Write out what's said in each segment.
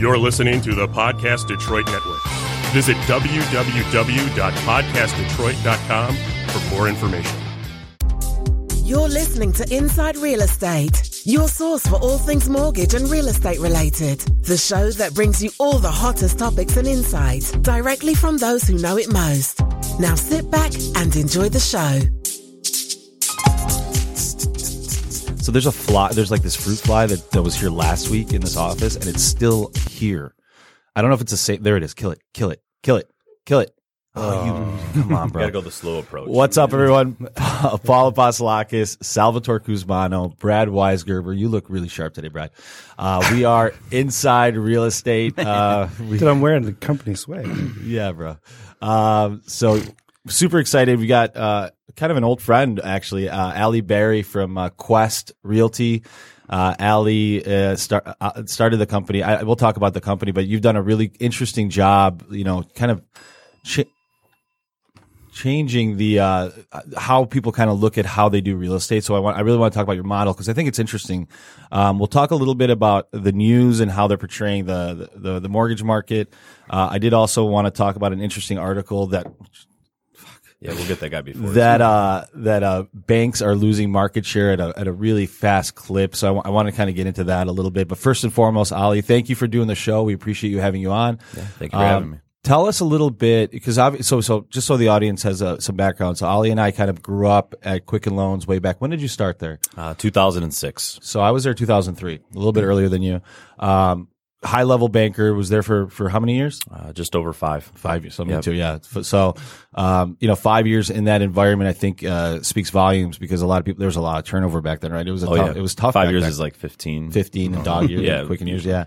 You're listening to the Podcast Detroit Network. Visit www.podcastdetroit.com for more information. You're listening to Inside Real Estate, your source for all things mortgage and real estate related. The show that brings you all the hottest topics and insights directly from those who know it most. Now sit back and enjoy the show. So there's a fly. There's like this fruit fly that, that was here last week in this office, and it's still here. I don't know if it's a safe. There it is. Kill it. Kill it. Kill it. Kill it. Oh, you come on, bro. Gotta go the slow approach. What's up, everyone? Paul Apostolakis, Salvatore Kuzmano, Brad Weisgerber. You look really sharp today, Brad. Uh, we are inside real estate. Uh, we, Dude, I'm wearing the company swag. yeah, bro. Um, so super excited. We got uh, kind of an old friend, actually, uh, Ali Barry from uh, Quest Realty. Uh, Ali uh, start, uh, started the company. I, we'll talk about the company, but you've done a really interesting job. You know, kind of. Ch- changing the uh, how people kind of look at how they do real estate. So I want I really want to talk about your model because I think it's interesting. Um, we'll talk a little bit about the news and how they're portraying the the, the mortgage market. Uh, I did also want to talk about an interesting article that Yeah, we'll get that guy before. that uh, that uh, banks are losing market share at a at a really fast clip. So I, w- I want to kind of get into that a little bit. But first and foremost, Ali, thank you for doing the show. We appreciate you having you on. Yeah, Thank you for having me. Tell us a little bit because so so just so the audience has uh, some background. So Ali and I kind of grew up at Quicken Loans way back. When did you start there? Uh, 2006. So I was there 2003, a little bit earlier than you. Um, high level banker was there for for how many years? Uh, just over five. Five years, something Yep. too. Yeah. So, um, you know, five years in that environment, I think uh, speaks volumes because a lot of people there was a lot of turnover back then, right? It was a Oh tough, yeah, it was tough. Five years then. is like 15. 15 and dog years, Yeah. quicken years, yeah.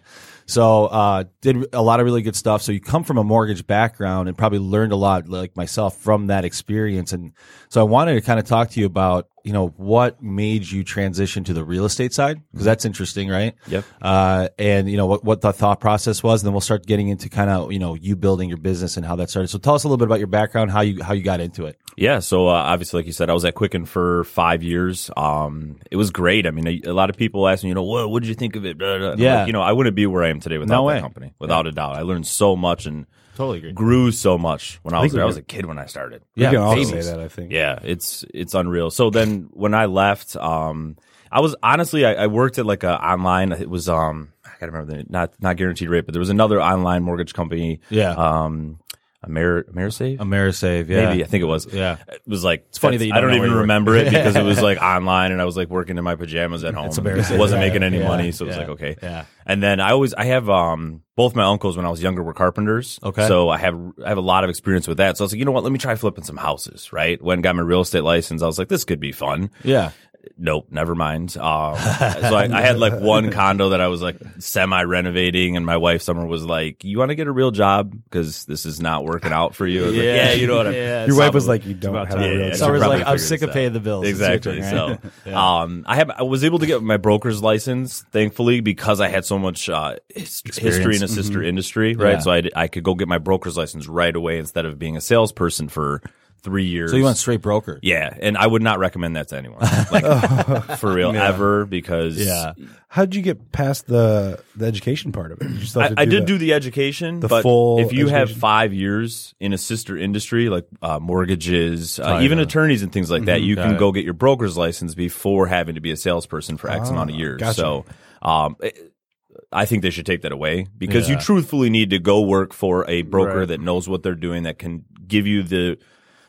So, uh, did a lot of really good stuff. So you come from a mortgage background and probably learned a lot, like myself, from that experience. And so I wanted to kind of talk to you about, you know, what made you transition to the real estate side because that's interesting, right? Yep. Uh, and you know what what the thought process was, and then we'll start getting into kind of you know you building your business and how that started. So tell us a little bit about your background, how you how you got into it. Yeah, so uh, obviously, like you said, I was at Quicken for five years. Um, it was great. I mean, a, a lot of people ask me, you know, what, what did you think of it? Blah, blah. Yeah. like, you know, I wouldn't be where I am today without No way. that company, without a doubt. I learned so much and Totally agree. grew so much when I was there. I was a kid when I started. Yeah, can also babies. say that, I think. Yeah, it's it's unreal. So then when I left, um, I was honestly I, I worked at like a online. It was um I gotta remember the not not guaranteed rate, but there was another online mortgage company. Yeah. Um, Amer Amerisave. Amerisave, yeah, Maybe I think it was. Yeah. it was like it's funny that you I don't don't know even remember it because it was like online, and I was like working in my pajamas at home. Amerisave. I wasn't Yeah, making any yeah, money, so it was yeah, like okay. yeah. And then I always I have um both my uncles when I was younger were carpenters. Okay. So I have I have a lot of experience with that. So I was like, you know what? Let me try flipping some houses. Right. When I got my real estate license, I was like, this could be fun. yeah. Nope, never mind. Um, so I, I had like one condo that I was like semi renovating, and my wife summer was like, "You want to get a real job because this is not working out for you." I was like, yeah, you know what I mean. Yeah, Your wife was like, you don't have time. a Yeah, real yeah, job. So I was like, I'm sick of paying the bills. It's your Exactly. So, right? um, I have I was able to get my broker's license, thankfully, because I had so much uh, his- history in a sister industry, right? Mm-hmm. Yeah. So I, d- I could go get my broker's license right away instead of being a salesperson for three years. So you went straight broker. yeah, and I would not recommend that to anyone, like for real, ever, because Yeah. How did you get past the the education part of it? You still I, to I did the- do the education, the but full if you have five years in a sister industry like uh, mortgages, uh, even not. attorneys and things like that, you can it. go get your broker's license before having to be a salesperson for X amount of years. gotcha. So, um, it- I think they should take that away because Yeah. you truthfully need to go work for a broker Right. that knows what they're doing, that can give you the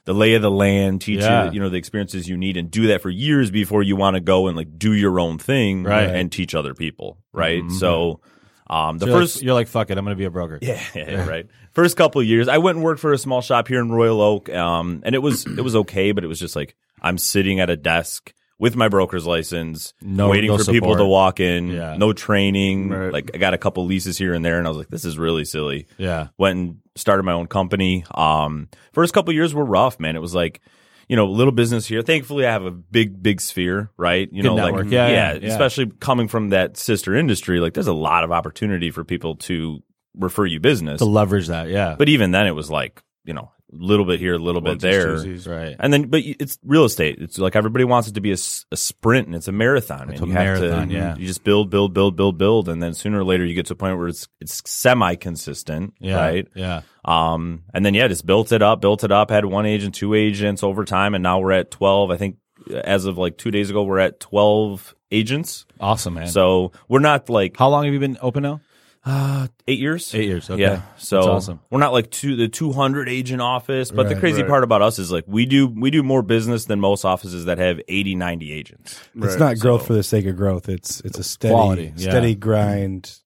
the lay of the land, teach Yeah. you, you know, the experiences you need, and do that for years before you want to go and like do your own thing, Right. and teach other people, right? So, um, the you're first like, you're like, fuck it, I'm going to be a broker. yeah, yeah, right. First couple of years, I went and worked for a small shop here in Royal Oak, um, and it was it was okay, but it was just like I'm sitting at a desk with my broker's license, No- waiting no for people to walk in, Yeah. no training. Right. Like I got a couple leases here and there, and I was like, this is really silly. Yeah. Went and started my own company. Um, first couple years were rough, man. It was like. You know, little business here. Thankfully, I have a big, big sphere, right? You Good know, network. like Yeah, yeah, yeah. especially coming from that sister industry. Like, there's a lot of opportunity for people to refer you business. To leverage that, yeah. But even then, it was like, you know, little bit here, a little bit there. Onesies. Right. And then, but it's real estate. It's like everybody wants it to be a sprint and it's a marathon. and a you have marathon, to, yeah. You just build, build, build, build, build, and then sooner or later you get to a point where it's it's semi consistent, Yeah. right? Yeah. Um, and then yeah, just built it up, built it up. Had one agent, two agents over time, and now we're at twelve. I think as of like two days ago, we're at twelve agents. Awesome, man. So we're not like how long have you been open now? Uh, eight years. Eight years, okay. Yeah. So That's awesome. we're not like two, the 200 agent office, but the crazy right. part about us is like we do we do more business than most offices that have 80, 90 agents. It's not growth for the sake of growth. It's it's a steady, Quality, yeah. steady grind,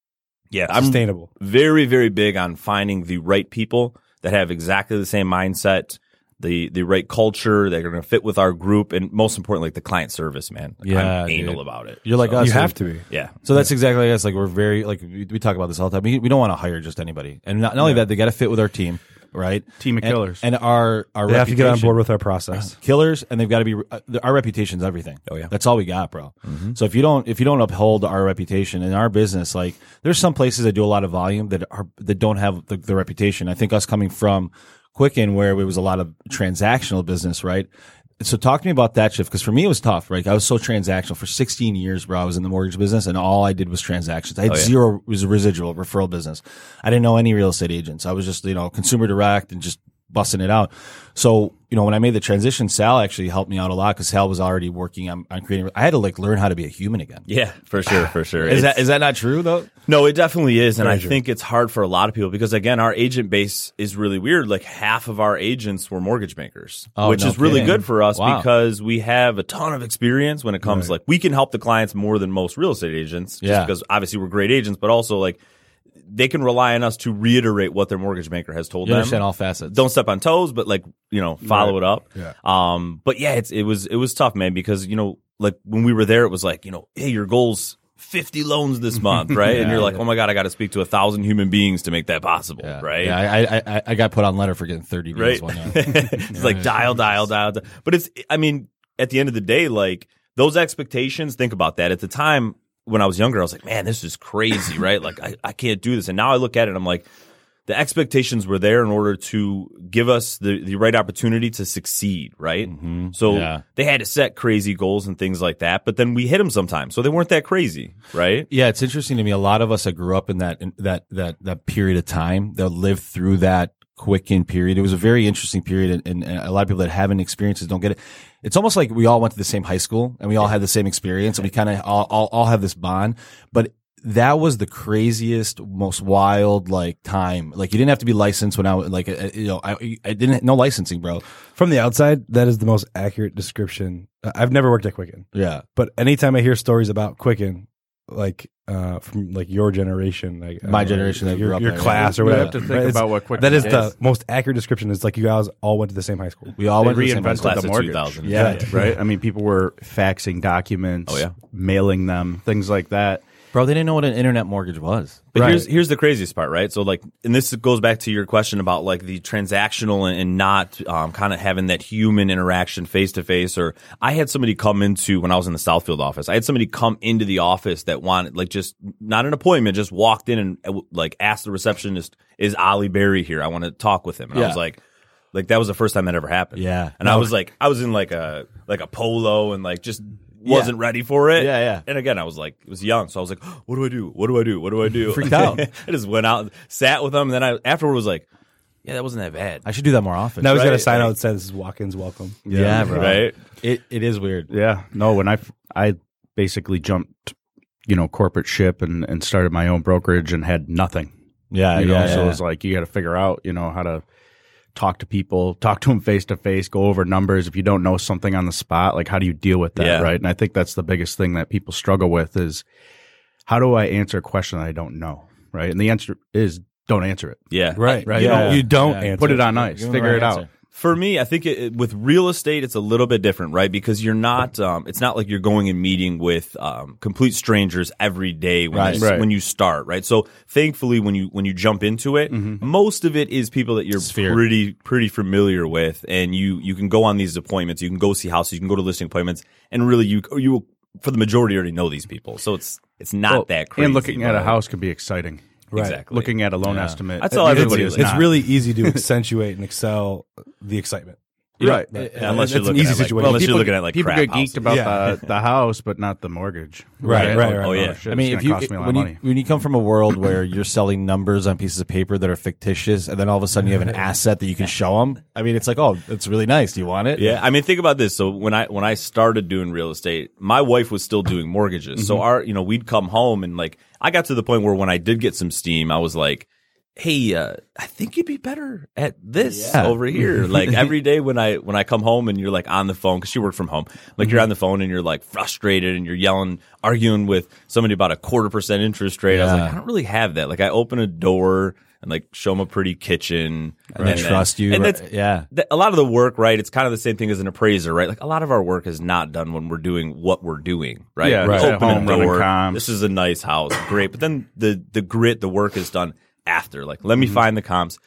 Yeah, I'm sustainable. very very big on finding the right people that have exactly the same mindset, the the right culture that are going to fit with our group, and most importantly, like the client service. Man, Like, Yeah, I'm anal dude. about it. You're like So, us. You have to be. yeah. So that's exactly like us. Like we're very like we, we talk about this all the time. We, we don't want to hire just anybody, and not, not only that, they got to fit with our team, right? Team of And- killers. and our our They have to get on board with our process. killers, and they've got to be uh, our reputation's everything. Oh, yeah. that's all we got, bro. So if you don't if you don't uphold our reputation in our business, like there's some places that do a lot of volume that are that don't have the, the reputation. I think us coming from Quicken, where it was a lot of transactional business, right? So talk to me about that shift because for me it was tough, right? I was so transactional for 16 years, bro. I was in the mortgage business and all I did was transactions. I had oh, zero was residual referral business. I didn't know any real estate agents. I was just you know consumer direct and just busting it out. So, you know, when I made the transition, Sal actually helped me out a lot because Sal was already working on, on creating. I had to like learn how to be a human again. Yeah, for sure, for sure. Is It's- that is that not true though? No, it definitely is, and I think it's hard for a lot of people because again, our agent base is really weird. Like half of our agents were mortgage makers, Oh, which no is really kidding. good for us Wow. because we have a ton of experience when it comes like we can help the clients more than most real estate agents. Just Yeah. because obviously we're great agents, but also like they can rely on us to reiterate what their mortgage banker has told You them understand all facets. don't step on toes, but like you know, follow it up. Yeah. Um, but yeah, it's it was it was tough, man, because you know, like when we were there, it was like you know, hey, your goals. 50 loans this month, right? and you're like, oh my God, I got to speak to a thousand human beings to make that possible, yeah. right? Yeah, I, I I I got put on letter for getting 30 deals right? one night. it's like dial, dial, dial, dial. But it's, I mean, at the end of the day, like those expectations, think about that. At the time when I was younger, I was like, man, this is crazy, right? Like, I, I can't do this. And now I look at it, I'm like, the expectations were there in order to give us the, the right opportunity to succeed, right? Mm-hmm. So Yeah. they had to set crazy goals and things like that, but then we hit them sometimes. So they weren't that crazy, right? Yeah, it's interesting to me. A lot of us that grew up in that in that that that period of time that lived through that quicken period. It was a very interesting period, and, and, a lot of people that haven't experienced it don't get it. It's almost like we all went to the same high school and we all had the same experience, and we kind of all, all all have this bond. But that was the craziest, most wild like time. Like you didn't have to be licensed when I was like uh, you know I I didn't no licensing, bro. From the outside, that is the most accurate description. I've never worked at Quicken, Yeah, but anytime I hear stories about Quicken, like uh, from like your generation, like My don't generation that your, your class yeah. or You whatever. have to think right? About what Quicken That is is. the most accurate description. It's like you guys all went to the same high school. we all They went to the same high school. Class the mortgage. 2000. Yeah. right. I mean, people were faxing documents. Oh, yeah. mailing them, things like that. Bro. They didn't know what an internet mortgage was. But Right. here's here's the craziest part, right? So like, and this goes back to your question about like the transactional and, and not um, kind of having that human interaction face to face. Or I had somebody come into when I was in the Southfield office. I had somebody come into the office that wanted like just not an appointment, just walked in and like asked the receptionist, "Is Ollie Berry here? I want to talk with him." And I was like. Like that was the first time that ever happened. Yeah. and I was like, I was in like a like a polo and like just wasn't ready for it. Yeah, yeah. And again, I was like, it was young, so I was like, what do I do? What do I do? What do I do? Freaked out. I just went out, sat with them, and then I afterward was like, yeah, that wasn't that bad. I should do that more often. Now he's got a Right, sign like- out that says "This is walk-ins welcome." yeah, bro. Right? It it is weird. Yeah, no. When I I basically jumped, you know, corporate ship and and started my own brokerage and had nothing. Yeah, You know, yeah. so yeah. it's like you got to figure out, you know, how to talk to people, talk to them face to face, go over numbers. If you don't know something on the spot, like how do you deal with that, Yeah. right? And I think that's the biggest thing that people struggle with is how do I answer a question that I don't know, right? And the answer is don't answer it. Yeah, Right, Right. You don't, you don't Yeah. answer. Put it on ice, figure the it out. answer. For me, I think it, with real estate, it's a little bit different, right? Because you're not, um, it's not like you're going and meeting with um, complete strangers every day when, Right. you, Right. when you start, right? So thankfully, when you when you jump into it, most of it is people that you're Sphere. pretty pretty familiar with, and you you can go on these appointments, you can go see houses, you can go to listing appointments, and really you you will, for the majority already know these people, so it's it's not Well, that crazy. And looking at a house can be exciting. Right. Exactly. looking at a loan Yeah. estimate. That's all everybody everybody is is. It's really easy to accentuate and excel the excitement. Right. Right. Yeah, unless you're That's an easy at like, situation. unless people, you're looking at like people crap get geeked houses. about Yeah. the, the house, but not the mortgage. Right, right, right. Oh, Oh, yeah. shit, I mean, if you cost me a lot when of you when you come from a world where you're selling numbers on pieces of paper that are fictitious, and then all of a sudden you have an asset that you can show them. I mean, it's like, oh, it's really nice. Do you want it? Yeah, I mean, think about this. So when I when I started doing real estate, my wife was still doing mortgages. So mm-hmm. our, you know, we'd come home and like I got to the point where when I did get some steam, I was like, "Hey, uh, I think you'd be better at this Yeah. over here." like every day when I when I come home and you're like on the phone because she worked from home, like you're on the phone and you're like frustrated and you're yelling, arguing with somebody about a quarter percent interest rate. I was like, I don't really have that. Like I open a door. And like show them a pretty kitchen, and Right. Trust you, And right. that's, Yeah. th- a lot of the work, right? It's kind of the same thing as an appraiser, right? Like a lot of our work is not done when we're doing what we're doing, right? Yeah, right. Open home, a door. This is a nice house, great. But then the the grit, the work is done after. Like, let me mm-hmm. find the comps.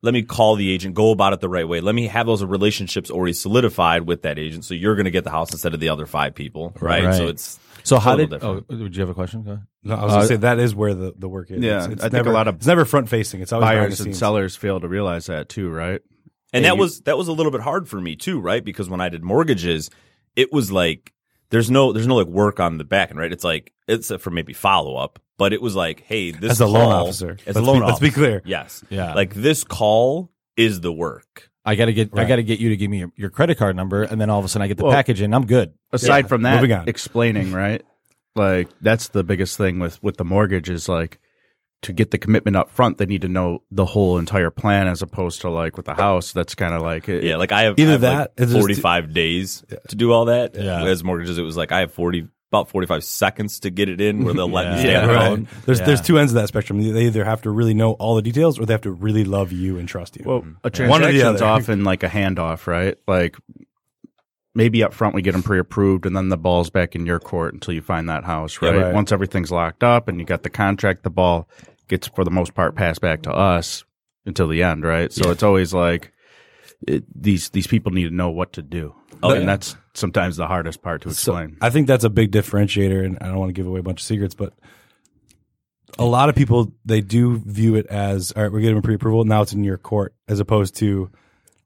Let me call the agent, go about it the right way. Let me have those relationships already solidified with that agent, so you're going to get the house instead of the other five people, right? Right. So it's So how Total did? Oh, would you have a question? Go ahead. No, I was going to uh, say that is where the, the work is. Yeah, it's, it's I think never, a lot of it's never front facing. It's always Buyers and sellers fail to realize that too, right? And Yeah, that you- was that was a little bit hard for me too, right? Because when I did mortgages, it was like there's no there's no like work on the back end, right? It's like it's for maybe follow up, but it was like, hey, this As a loan officer. as Let's a loan be- let's be clear. yes, Yeah. like this call is the work. I got to get. I got to get you to give me your, your credit card number, and then all of a sudden I get the Well, package, and I'm good. Aside Yeah. from that, Moving on. explaining, right? Like that's the biggest thing with with the mortgage is like to get the commitment up front, they need to know the whole entire plan as opposed to like with the house. That's kind of like it, Yeah, like I have Either I have, that, like, it's just- 45 days to do all that. Yeah. As mortgages, it was like I have 40 about 45 seconds to get it in where they'll let me Yeah. stay on Right. phone. There's Yeah. there's two ends of that spectrum. They either have to really know all the details, or they have to really love you and trust you. Well, a One or the transaction's other. often like a handoff, right? Like maybe up front we get them pre-approved, and then the ball's back in your court until you find that house, Yeah, right? right. Once everything's locked up and you got the contract, the ball gets for the most part passed back to us until the end, right? So it's always like it, these these people need to know what to do, Oh, and yeah. that's sometimes the hardest part to explain. I think that's a big differentiator, and I don't want to give away a bunch of secrets, but a lot of people they do view it as all right, we're getting a pre-approval. Now it's in your court, as opposed to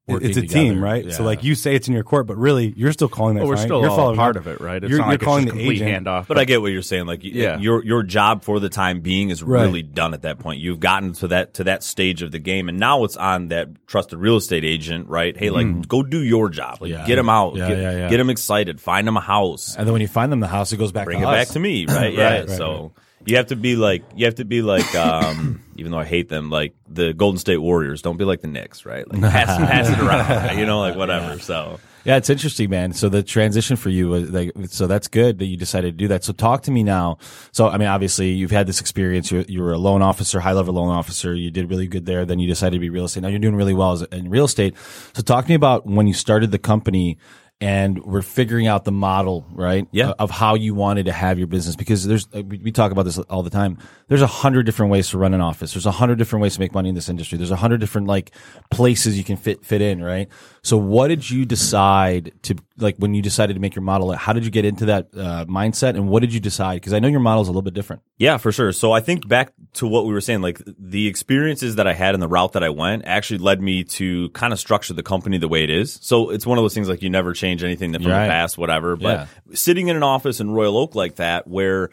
it's a together. team, right? So like you say it's in your court, but really you're still calling that. Well, we're client. still you're all part up. of it, right? It's You're- not you're like calling it's just the complete agent. handoff. But I get what you're saying. Like, Yeah. yeah, your your job for the time being is Right. really done at that point. You've gotten to that to that stage of the game, and now it's on that trusted real estate agent, right? Hey, like, mm-hmm. go do your job. Like, Yeah. get them out, Yeah, get, yeah, yeah. get them excited, find them a house, And then when you find them the house, it goes back bring to it us. back to me, right? Yeah. right, so you have to be like, you have to be like, um, even though I hate them, like the Golden State Warriors. Don't be like the Knicks, right? Like, pass, pass it around, you know, like whatever. So. Yeah, it's interesting, man. So the transition for you was like, so that's good that you decided to do that. So talk to me now. So, I mean, obviously you've had this experience. You, you were a loan officer, high level loan officer. You did really good there. Then you decided to be real estate. Now you're doing really well as, in real estate. So talk to me about when you started the company and we're figuring out the model, right? Yeah. Of how you wanted to have your business because there's, uh, we we talk about this all the time. There's a hundred different ways to run an office. There's a hundred different ways to make money in this industry. There's a hundred different like places you can fit, fit in, right? So what did you decide to, like when you decided to make your model, how did you get into that uh, mindset and what did you decide? Because I know your model is a little bit different. Yeah, for sure. So I think back to what we were saying, like the experiences that I had and the route that I went actually led me to kind of structure the company the way it is. So it's one of those things like you never change anything from Right. the past, whatever. But sitting in an office in Royal Oak like that, where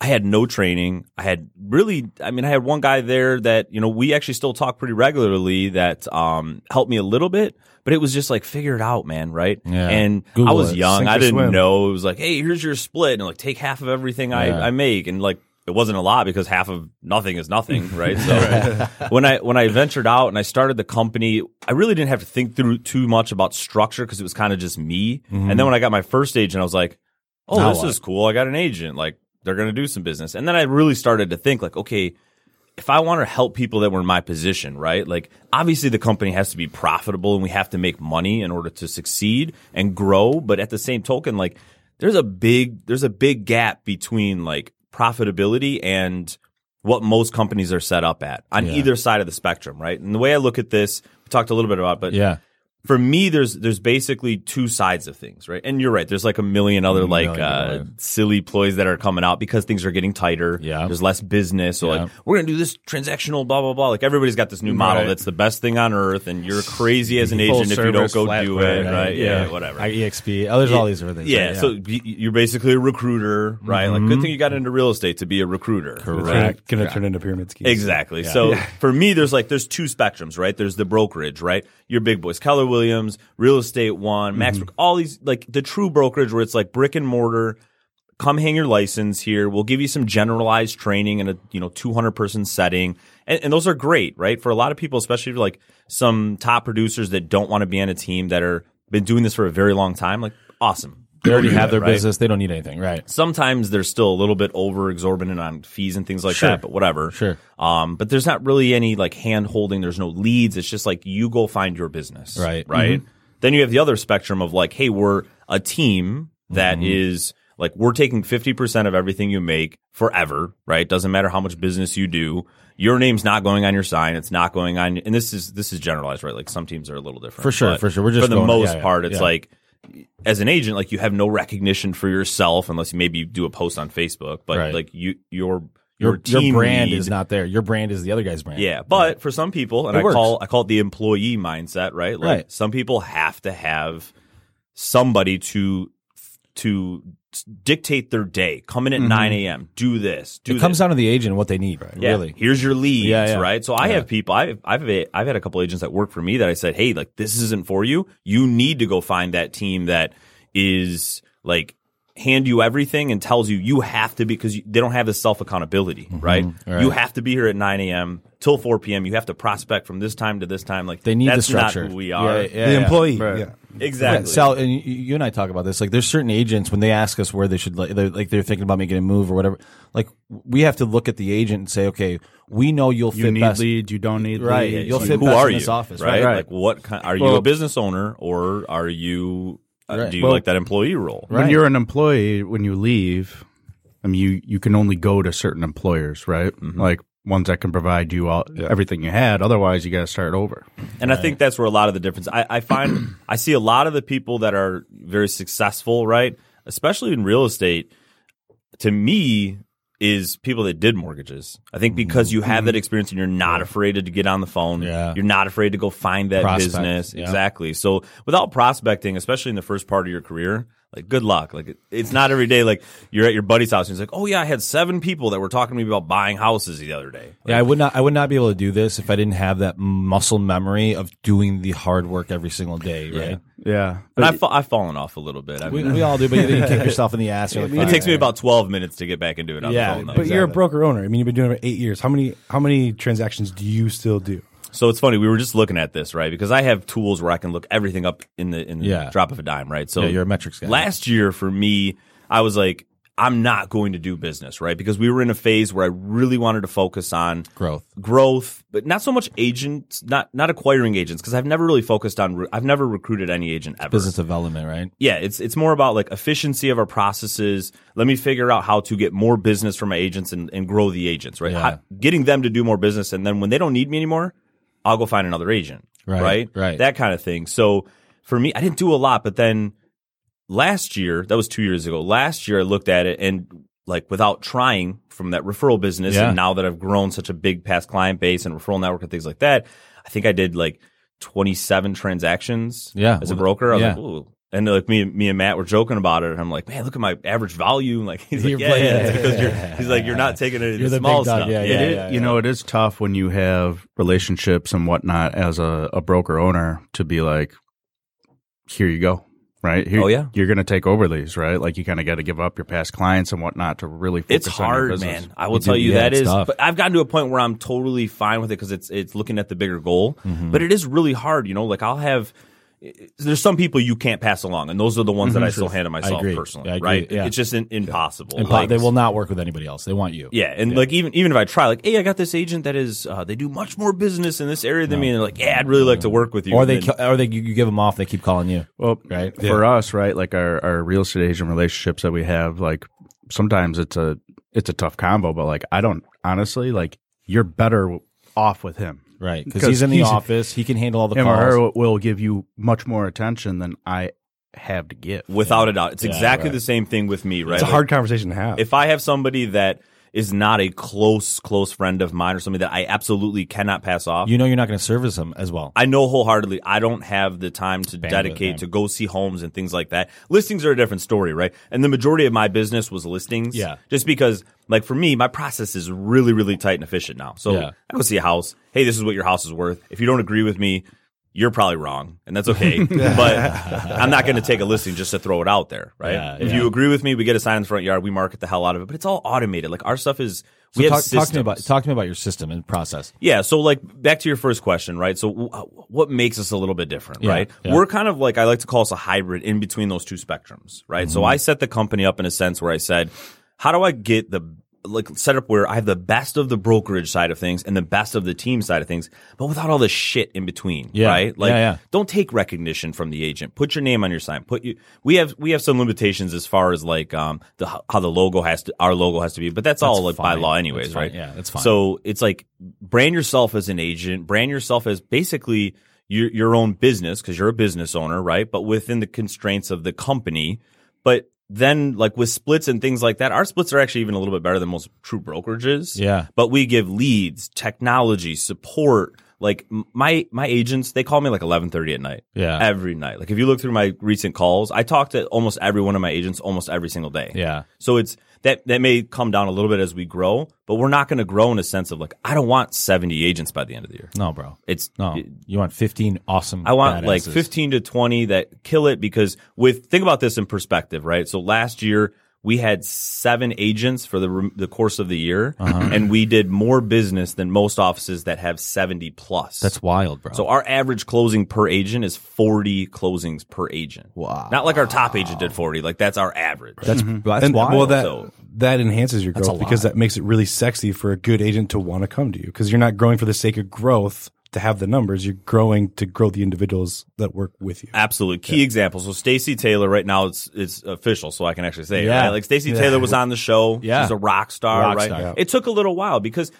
I had no training, I had really, I mean, I had one guy there that, you know, we actually still talk pretty regularly that, um, helped me a little bit, but it was just like, figure it out, man. Right. Yeah. And I was it. young. Sink I didn't swim. know. It was like, hey, here's your split and like take half of everything Yeah. I, I make. And like, it wasn't a lot because half of nothing is nothing, right? So when I when I ventured out and I started the company, I really didn't have to think through too much about structure because it was kind of just me. And then when I got my first agent, I was like, "Oh, this is cool. I got an agent. Like they're going to do some business." And then I really started to think like, "Okay, if I want to help people that were in my position, right? Like obviously the company has to be profitable and we have to make money in order to succeed and grow, but at the same token like there's a big there's a big gap between like profitability and what most companies are set up at on Yeah. either side of the spectrum, right? And the way I look at this, we talked a little bit about, it, but Yeah. For me, there's there's basically two sides of things, right? And you're right. There's like a million other like million uh, silly ploys that are coming out because things are getting tighter. Yeah. there's less business. So Yeah. like we're gonna do this transactional, blah blah blah. Like everybody's got this new model Right. that's the best thing on earth, and you're crazy as an Full agent if you don't go do it, right? right? Yeah, Yeah. whatever. I- EXP. Oh, there's all these other things. Yeah, right? so you're basically a recruiter, right? Like, good thing you got into real estate to be a recruiter. Correct. Going to turn into pyramid schemes. Exactly. So for me, there's like there's two spectrums, right? There's the brokerage, right? Your big boys, Keller Williams, Real Estate One, Max, Mm-hmm. All these like the true brokerage where it's like brick and mortar. Come hang your license here. We'll give you some generalized training in a you know 200 person setting, and, and those are great, right? For a lot of people, especially like some top producers that don't want to be on a team that are been doing this for a very long time, like awesome. They already have their Right? business. They don't need anything. Right. sometimes they're still a little bit over exorbitant on fees and things like Sure. that, but whatever. Sure. Um, but there's not really any like hand holding. There's no leads. It's just like you go find your business. Right. Mm-hmm. Right. Then you have the other spectrum of like, hey, we're a team that Mm-hmm. is like we're taking 50% of everything you make forever, right? Doesn't matter how much business you do. Your name's not going on your sign. It's not going on. And this is this is generalized, right? Like some teams are a little different. For sure, for sure. We're just for the going- most yeah, part, it's yeah. like as an agent, like you have no recognition for yourself unless you maybe do a post on Facebook, but Right. like you your Your your your brand lead- is not there. Your brand is the other guy's brand. yeah, but for some people, and It I works. call I call it the employee mindset, right? Like Right. some people have to have somebody to to dictate their day. Come in at nine a.m. Do this. Do Mm-hmm. It comes down to the agent and what they need. Yeah, Really. here's your leads, Yeah, yeah. right? So I have people. I've I've I've had a couple agents that work for me that I said, hey, like this isn't for you. You need to go find that team that is like hand you everything and tells you you have to be because you, they don't have the self accountability, right? Mm-hmm. Right. You have to be here at 9 a.m. till 4 p.m. You have to prospect from this time to this time. Like They need that's the structure. Not who we are. Yeah, yeah, The yeah. employee. Right. Yeah. Exactly. Yeah, Sal, and you, you and I talk about this. Like, there's certain agents when they ask us where they should, like, they're, like they're thinking about making a move or whatever. Like, we have to look at the agent and say, okay, we know you'll You fit need best. leads. You don't need Right. leads. You'll Like, fit who best are in you? this office, right? right? Like what kind, are you a business owner or are you uh, Right. do you Well- like that employee role? Right. When you're an employee, when you leave, I mean, you you can only go to certain employers, right? Mm-hmm. Like ones that can provide you all everything you had. Otherwise, you got to start over. And I think that's where a lot of the difference. I, I find I see a lot of the people that are very successful, right? Especially in real estate. To me, is people that did mortgages. I think because mm-hmm. you have that mm-hmm. experience and you're not afraid to get on the phone. Yeah. You're not afraid to go find that Prospect, business. yeah. Exactly. So without prospecting, especially in the first part of your career, like good luck. Like it's not every day. Like you're at your buddy's house and he's like, "Oh yeah, I had seven people that were talking to me about buying houses the other day." Yeah, I would not. I would not be able to do this if I didn't have that muscle memory of doing the hard work every single day. Right? Yeah, And I've, I've fallen off a little bit. I We, mean, we all do, but you, you kick yourself in the ass. Like, It takes me about 12 minutes to get back into it on Yeah, the phone. though. But you're a broker owner. I mean, you've been doing it for eight years. How many how many transactions do you still do? So it's funny. We were just looking at this, right? Because I have tools where I can look everything up in the in the Yeah. drop of a dime, right? So Yeah, you're a metrics guy. Last year for me, I was like, I'm not going to do business, right? Because we were in a phase where I really wanted to focus on growth. growth, but not so much agents, not not acquiring agents, because I've never really focused on. Re- I've never recruited any agent ever. Business development, right? Yeah, it's it's more about like efficiency of our processes. Let me figure out how to get more business from my agents and, and grow the agents, right? Yeah. How- getting them to do more business, and then when they don't need me anymore, I'll go find another agent, Right, right? right. That kind of thing. So for me, I didn't do a lot, but then last year, that was two years ago. Last year, I looked at it and like without trying from that referral business, Yeah. and now that I've grown such a big past client base and referral network and things like that, I think I did like 27 transactions Yeah. as a broker. I was yeah. like, ooh. And like me, me and Matt were joking about it, and I'm like, "Man, look at my average volume. Like he's like, You're "Yeah, playing- yeah, it's because you're." He's like, "You're not taking any of You're the the small big dog. stuff." Yeah, It yeah, yeah, you know, it is tough when you have relationships and whatnot as a, a broker owner to be like, here you go, right? Here, Oh, yeah. you're going to take over these, right? Like you kind of got to give up your past clients and whatnot to really focus It's on your hard, man. I will You tell do- you yeah, that tough. But I've gotten to a point where I'm totally fine with it because it's it's looking at the bigger goal. Mm-hmm. But it is really hard, you know. Like I'll have. There's some people you can't pass along, and those are the ones that I still hand to myself Mm-hmm. agree. personally. I agree. Right? Yeah. It's just in, impossible. And Like, they will not work with anybody else. They want you. Yeah, and like even even if I try, like, hey, I got this agent that is uh, they do much more business in this area than me, and they're like, yeah, I'd really like to work with you. Or they, And then- ki- or they, you you give them off. They keep calling you. Well, Right. for us, right, like our, our real estate agent relationships that we have, like sometimes it's a it's a tough combo, but like I don't honestly like you're better off with him. Right? because he's in the he's- office, he can handle all the him or calls. her will give you much more attention than I have to give. Without a doubt, it's Yeah, exactly right. the same thing with me, right? It's a Like, hard conversation to have. if I have somebody that is not a close close friend of mine or somebody that I absolutely cannot pass off, You know you're not going to service him as well. I know wholeheartedly I don't have the time to dedicate yeah. to go see homes and things like that. Listings are a different story, right? And the majority of my business was listings. Yeah. Just because, like for me, my process is really, really tight and efficient now. So Yeah. I go see a house. Hey, this is what your house is worth. If you don't agree with me, you're probably wrong, and that's okay. but I'm not going to take a listing just to throw it out there, right? Yeah, if yeah. you agree with me, we get a sign in the front yard, we market the hell out of it. But it's all automated. Like our stuff is. So we have talk, talk to me systems. about talk to me about your system and process. Yeah. So, like, back to your first question, right? So, w- what makes us a little bit different, Yeah, right? yeah. We're kind of like, I like to call us a hybrid in between those two spectrums, right? So, Mm-hmm. I set the company up in a sense where I said, how do I get the, like, set up where I have the best of the brokerage side of things and the best of the team side of things, but without all the shit in between, Yeah. right? Like, Yeah, yeah. don't take recognition from the agent. Put your name on your sign. Put you. We have we have some limitations as far as like um the how the logo has to our logo has to be, but that's, all like by law anyways, right? Yeah, that's fine. So it's like brand yourself as an agent, brand yourself as basically your your own business because you're a business owner, right? But within the constraints of the company. But then like with splits and things like that, our splits are actually even a little bit better than most true brokerages. Yeah. But we give leads, technology, support. Like my my agents, they call me like eleven thirty at night. Yeah. Every night. Like if you look through my recent calls, I talk to almost every one of my agents almost every single day. Yeah. So it's that that may come down a little bit as we grow, but we're not going to grow in a sense of like I don't want 70 agents by the end of the year. No, bro. It's No, you want 15 awesome. I want like 15 to 20 that kill it because with think about this in perspective, right? So last year we had seven agents for the the course of the year, Uh-huh. and we did more business than most offices that have 70 plus. That's wild, bro. So our average closing per agent is 40 closings per agent. Wow. Not like our top agent did 40. Like that's our average. that's that's and wild. well, that So- that enhances your growth because that makes it really sexy for a good agent to want to come to you because you're not growing for the sake of growth to have the numbers. You're growing to grow the individuals that work with you. Absolutely. Key example. So Stacy Taylor right now it's it's official, so I can actually say it. Yeah. Right? Like Stacy Taylor was on the show. Yeah. She's a rock star, Rock right? star. Yeah. It took a little while because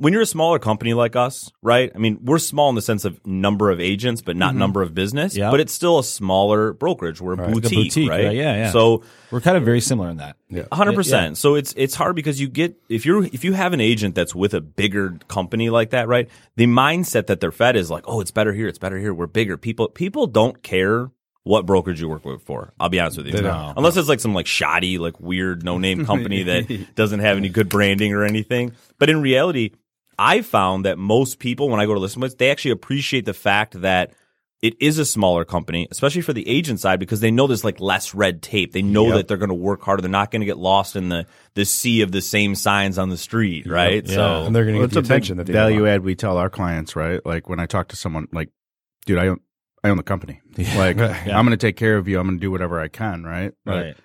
when you're a smaller company like us, right? I mean, we're small in the sense of number of agents, but not mm-hmm. number of business. Yeah. But it's still a smaller brokerage. We're a Like a boutique, boutique, right? right? Yeah, yeah. So We're kind of very similar in that. Yeah. hundred percent. So it's it's hard because you get if you're if you have an agent that's with a bigger company like that, right? The mindset that they're fed is like, oh, it's better here, it's better here. We're bigger. People people don't care what brokerage you work with for. I'll be honest with you, don't. unless it's like some like shoddy, like weird no name company that doesn't have any good branding or anything. But in reality, I found that most people when I go to listen with, they actually appreciate the fact that it is a smaller company, especially for the agent side, because they know there's like less red tape. They know that they're going to work harder. They're not going to get lost in the the sea of the same signs on the street, right? So and they're going to Well, get it's the a attention that value want. add we tell our clients, right? Like when I talk to someone, like, dude, I own, I own the company. Like, I'm going to take care of you. I'm going to do whatever I can, right? Like,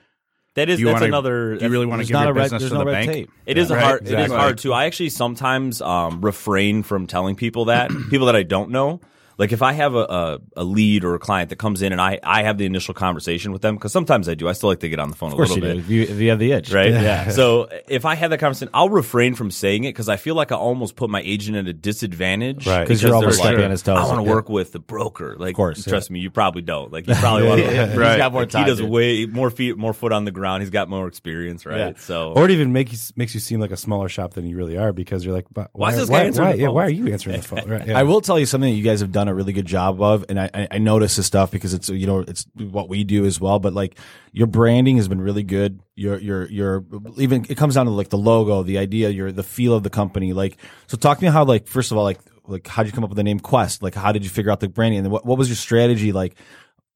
that is you that's wanna- another. do you really want to There's give not your a red, business there's to no the red bank? tape. It is a Right, hard. It is hard too. I actually sometimes um, refrain from telling people that people that I don't know. Like if I have a, a, a lead or a client that comes in and I, I have the initial conversation with them because sometimes I do. I still like to get on the phone a Of course little you bit. do. If you, if you have the itch. right? Yeah. So if I have that conversation, I'll refrain from saying it because I feel like I almost put my agent at a disadvantage. Right. 'Cause Because you're they're almost like, stepping on his toes. I want to Yeah. work with the broker. Like, course, trust me, you probably don't. Like, you probably want to. yeah. He's Right. got more Like, time, He does dude. way more feet, more foot on the ground. He's got more experience, right? Yeah. So. Or it even make you, makes you seem like a smaller shop than you really are because you're like, but Why why, is this why, guy answering why, the yeah, phone? why are you answering the phone? Right, yeah. I will tell you something that you guys have done a really good job of, and I, I, notice this stuff because it's you know it's what we do as well. But like your branding has been really good. Your your your even it comes down to like the logo, the idea, your the feel of the company. Like so, talk to me how like first of all like like how did you come up with the name Quest? Like how did you figure out the branding? And what what was your strategy like?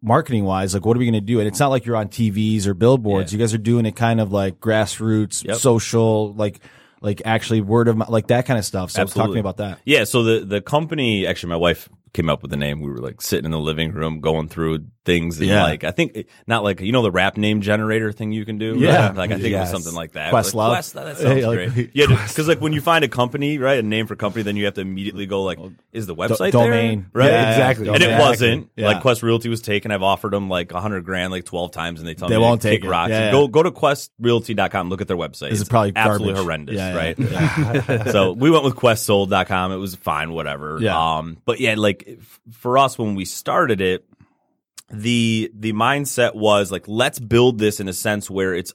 Marketing wise, like what are we going to do? And it's not like you're on TVs or billboards. Yeah. You guys are doing it kind of like grassroots, Yep. social, like like actually word of mouth, like that kind of stuff. So talk to Absolutely. me about that. Yeah, so the the company actually my wife came up with the name. We were like sitting in the living room going through things and Yeah. like I think not like you know the rap name generator thing you can do. Yeah. like I think it was something like that. Questlove. Like, Quest, that sounds Hey, like- great. Yeah, because like when you find a company, right, a name for company, then you have to immediately go like, is the website there? domain. right? Yeah, exactly. And it wasn't. Yeah. Like Quest Realty was taken. I've offered them like a hundred grand, like twelve times, and they tell me They me won't take it. rocks. Yeah. Go go to questrealty.com. Look at their website. This is probably absolutely garbage. horrendous, right? so we went with questsold.com. It was fine, whatever. Yeah. Um, but yeah, like for us when we started it, the the mindset was like let's build this in a sense where it's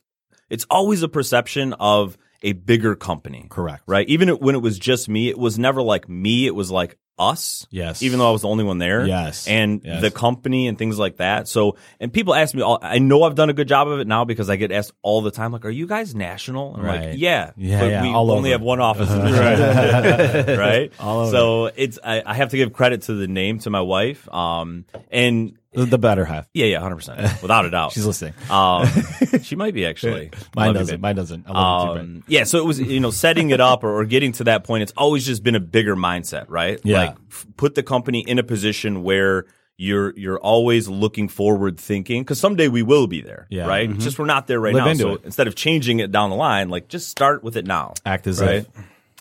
it's always a perception of a bigger company. Correct. Right? Even when it was just me, it was never like me, it was like us. Yes. Even though I was the only one there. Yes. And Yes. the company and things like that. So, and people ask me, all, I know I've done a good job of it now because I get asked all the time, like, are you guys national? I'm Right. like, yeah. Yeah, But yeah, we only over. have one office right? All over. So it's, I, I have to give credit to the name to my wife. Um, and The, the better half. yeah, yeah, 100%. Without a doubt. She's listening. Um, she might be actually. Mine doesn't. Mine doesn't. I love you. Um, yeah, so it was you know setting it up or, or getting to that point. It's always just been a bigger mindset, right? Yeah. Like f- put the company in a position where you're you're always looking forward, thinking because someday we will be there, Yeah. right? It's Just we're not there right Live now. into So it. instead of changing it down the line, like just start with it now. Act as Right. if.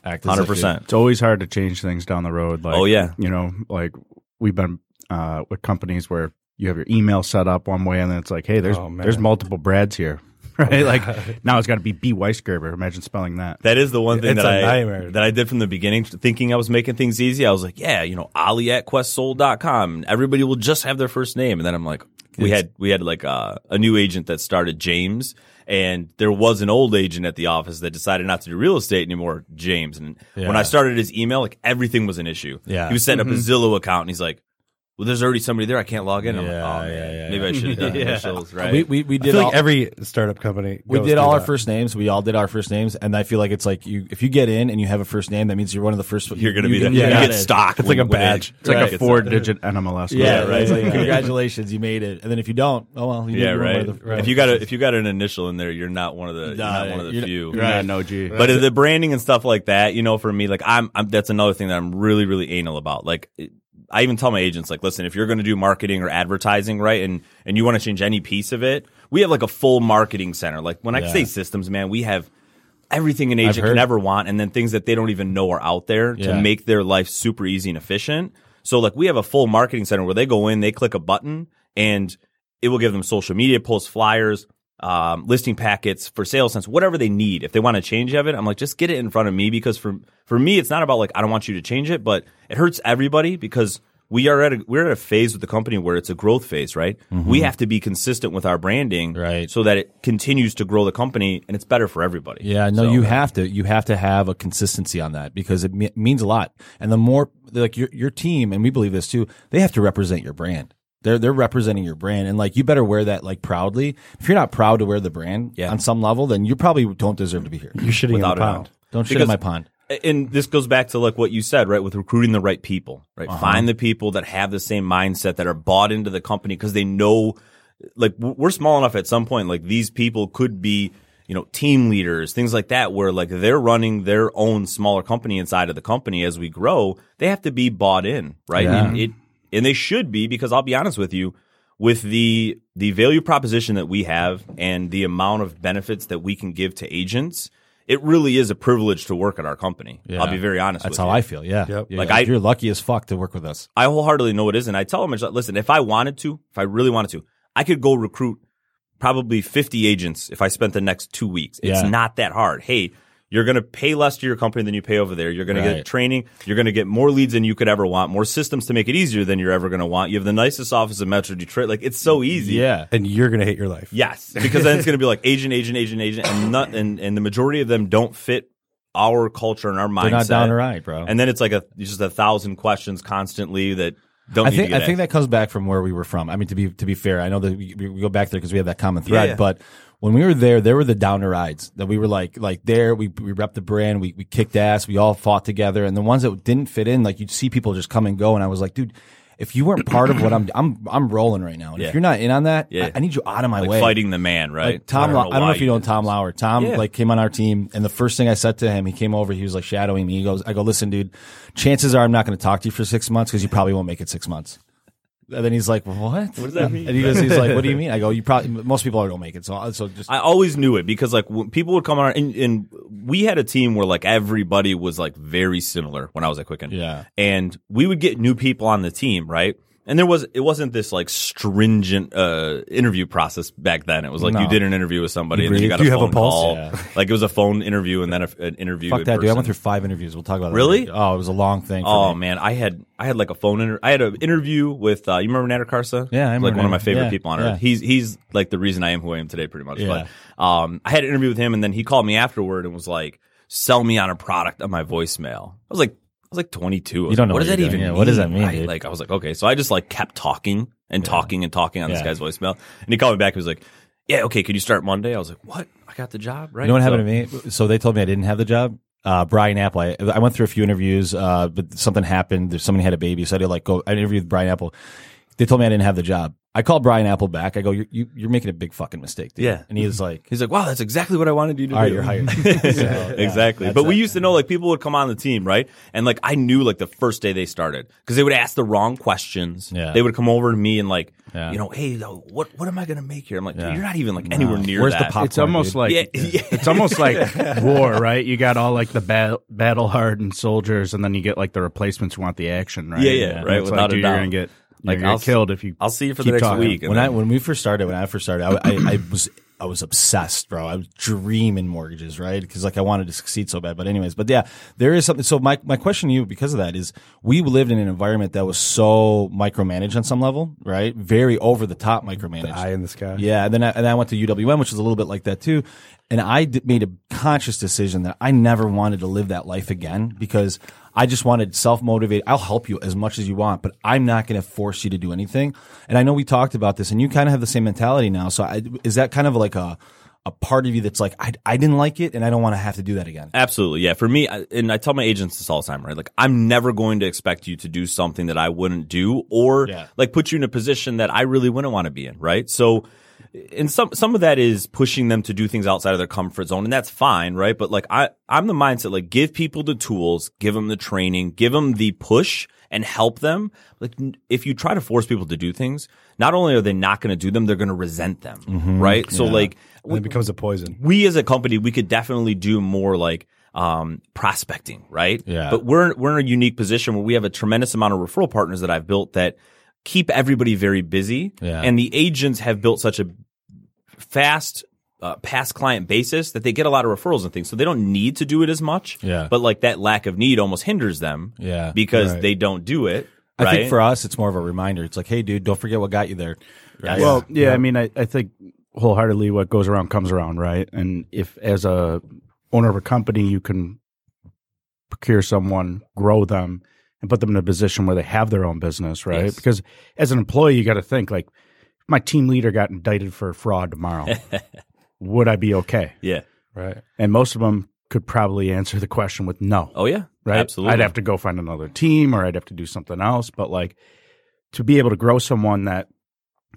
Act as Hundred if, percent. It's always hard to change things down the road. Like, Oh, yeah. you know, like we've been uh, with companies where you have your email set up one way, and then it's like, hey, there's Oh, there's multiple Brads here, right? Like now it's got to be B Weisgerber. Imagine spelling that. That is the one thing It's that a I nightmare. that I did from the beginning, thinking I was making things easy. I was like, yeah, you know, Ali at questsold.com. Everybody will just have their first name. And then I'm like, we had we had like uh, a new agent that started James, and there was an old agent at the office that decided not to do real estate anymore, James. And when I started his email, like everything was an issue. Yeah. he was setting up a Zillow account, and he's like. Well, there's already somebody there. I can't log in. I'm Yeah, like, oh, yeah, man, yeah, maybe I should have done initials, right? We, we, we I did feel all, like every startup company. we goes did all through our that. first names. We all did our first names, and I feel like it's like you if you get in and you have a first name, that means you're one of the first. You're gonna you be there. get- You get stock. It's like a badge. It's like Right. a four digit NMLS. Yeah, number. right. It's like, congratulations, you made it. And then if you don't, oh well. You Yeah, you're one right. of the- If you got a if you got an initial in there, you're not one of the you're not one of the you're- few. You're not an OG. But the branding and stuff like that, you know, for me, like I'm, I'm that's another thing that I'm really, really anal about. Like, it- I even tell my agents, like, listen, if you're going to do marketing or advertising, right, and and you want to change any piece of it, we have like a full marketing center. Like when I say systems, man, we have everything an agent can ever want, and then things that they don't even know are out there Yeah. to make their life super easy and efficient. So like we have a full marketing center where they go in, they click a button, and it will give them social media posts, flyers, um, listing packets for sales sense, whatever they need. If they want to change of it, I'm like, just get it in front of me because for for me, it's not about like I don't want you to change it, but it hurts everybody because we are at a we're at a phase with the company where it's a growth phase, right? We have to be consistent with our branding, Mm-hmm. Right. so that it continues to grow the company and it's better for everybody. Yeah, no, So- you have to. You have to have a consistency on that because it me- means a lot. And the more like your your team, and we believe this too, they have to represent your brand. They're they're representing your brand, and like you better wear that like proudly. If you're not proud to wear the brand Yeah. on some level, then you probably don't deserve to be here. You're shitting in Without the a pond. Don't shit in my pond. and this goes back to like what you said, right? With recruiting the right people, right? Uh-huh. Find the people that have the same mindset that are bought into the company because they know, like, we're small enough at some point, like, these people could be, you know, team leaders, things like that, where like they're running their own smaller company inside of the company as we grow. They have to be bought in, right? Yeah. And, it, and they should be because I'll be honest with you, with the the value proposition that we have and the amount of benefits that we can give to agents, it really is a privilege to work at our company. I'll be very honest. With you. That's with how you. I feel. Yeah, Yep. Yeah, Like, yeah. I- you're lucky as fuck to work with us. I wholeheartedly know it is, and I tell them, listen, if I wanted to, if I really wanted to, I could go recruit probably 50 agents if I spent the next two weeks. It's Yeah. not that hard. Hey, you're going to pay less to your company than you pay over there. You're going to get training. You're going to get more leads than you could ever want, more systems to make it easier than you're ever going to want. You have the nicest office in Metro Detroit. Like, it's so easy. Yeah, And you're gonna hate your life. Yes, because then it's going to be like agent, agent, agent, agent, and not, and and the majority of them don't fit our culture and our mindset. they're not down to ride, bro. And then it's like a just a thousand questions constantly that don't. I need think to I get think that comes back from where we were from. I mean, to be to be fair, I know that we, we go back there because we have that common thread. Yeah, yeah. But when we were there, there were the downer rides that we were like like there. We we repped the brand. We we kicked ass. We all fought together. And the ones that didn't fit in, like you'd see people just come and go. And I was like, dude. if you weren't part of what I'm, I'm, I'm rolling right now. And Yeah. if you're not in on that, Yeah. I, I need you out of my like way. fighting the man, right? Like Tom, I don't, know, why if you know Tom. Lauer. Tom Yeah. like came on our team, and the first thing I said to him, he came over. He was like shadowing me. He goes, "I go, listen, dude. Chances are I'm not going to talk to you for six months because you probably won't make it six months." And then he's like, "What? What does that mean? And he goes, "He's like, what do you mean?" I go, "You probably most people don't make it." So, so just I always knew it because like when people would come on and, and we had a team where like everybody was like very similar when I was at Quicken. Yeah. And we would get new people on the team, right? And there was it wasn't this like stringent uh interview process back then. It was like No. you did an interview with somebody and then you got Do a you have a phone pulse? call. Yeah. Like it was a phone interview and then a, an interview. fuck in that, dude. I went through five interviews. We'll talk about that. Really? later. Oh, it was a long thing. For Oh me. man, I had I had like a phone inter- I had an interview with uh, you remember Nader Karsa? Yeah, I remember like one of my favorite Yeah, people on yeah. earth. He's he's like the reason I am who I am today, pretty much. Yeah. But um, I had an interview with him, and then he called me afterward and was like, "Sell me on a product on my voicemail." I was like, was like 22. I was You don't like, know what what does that you're even. Yeah, mean? what does that mean, Right? Like I was like, okay, so I just like kept talking and talking and talking on this guy's voicemail, and he called me back. He was like, "Yeah, okay, can you start Monday?" I was like, "What? I got the job, right?" You know what happened So- to me? So they told me I didn't have the job. Uh, Brian Apple. I, I went through a few interviews, uh, but something happened. There's somebody had a baby, so I did like go. I interviewed with Brian Apple. They told me I didn't have the job. I call Brian Apple back. I go, "You're you, you're making a big fucking mistake." Dude. Yeah. and he was like, He's like, wow, that's exactly what I wanted you to All do. right, you're hired. exactly. that's But we it. used to know like people would come on the team, right? And like I knew like the first day they started because they would ask the wrong questions. Yeah. They would come over to me and like, Yeah. you know, hey, what what am I going to make here? I'm like, dude, you're not even like anywhere near Where's the that. pop- It's almost dude. like Yeah, yeah. it's almost like war, right? You got all like the ba- battle hardened soldiers, and then you get like the replacements who want the action, right? Yeah, yeah, And right, It's without like, a dude, doubt. you're gonna get Like, like you're I'll get killed if you. I'll see you for the next talking. week. And when I when we first started, when I first started, I, I, I was I was obsessed, bro. I was dreaming mortgages, right? Because like I wanted to succeed so bad. But anyways, but yeah, there is something. So my my question to you because of that is, we lived in an environment that was so micromanaged on some level, right? Very over the top micromanaged. Eye in the sky. Yeah, and then I, and I went to UWM, which was a little bit like that too. And I d- made a conscious decision that I never wanted to live that life again because I just wanted self motivated. I'll help you as much as you want, but I'm not going to force you to do anything. And I know we talked about this, and you kind of have the same mentality now. So I, is that kind of like a a part of you that's like I, I didn't like it, and I don't want to have to do that again. Absolutely, yeah. For me, I- and I tell my agents this all the time, right? Like, I'm never going to expect you to do something that I wouldn't do, or Yeah. like put you in a position that I really wouldn't want to be in, right? So, and some some of that is pushing them to do things outside of their comfort zone, and that's fine, right? But like, I I'm the mindset like give people the tools, give them the training, give them the push, and help them. Like, if you try to force people to do things, not only are they not going to do them, they're going to resent them, Mm-hmm. right? So, like, And it becomes a poison. we as a company we could definitely do more like um, prospecting, right? Yeah. But we're we're in a unique position where we have a tremendous amount of referral partners that I've built that keep everybody very busy, Yeah. and the agents have built such a fast. Uh, past client basis that they get a lot of referrals and things, so they don't need to do it as much. Yeah. But like that lack of need almost hinders them. Yeah. Because Right. they don't do it. I right? think for us, it's more of a reminder. It's like, hey, dude, don't forget what got you there. Right? Well, yeah, I mean, I, I think wholeheartedly what goes around comes around, right? And if as a owner of a company, you can procure someone, grow them, and put them in a position where they have their own business, right? Yes. Because as an employee, you got to think like, if my team leader got indicted for fraud tomorrow, would I be okay? yeah. Right. And most of them could probably answer the question with no. Oh yeah. right? Absolutely. I'd have to go find another team or I'd have to do something else. But like to be able to grow someone that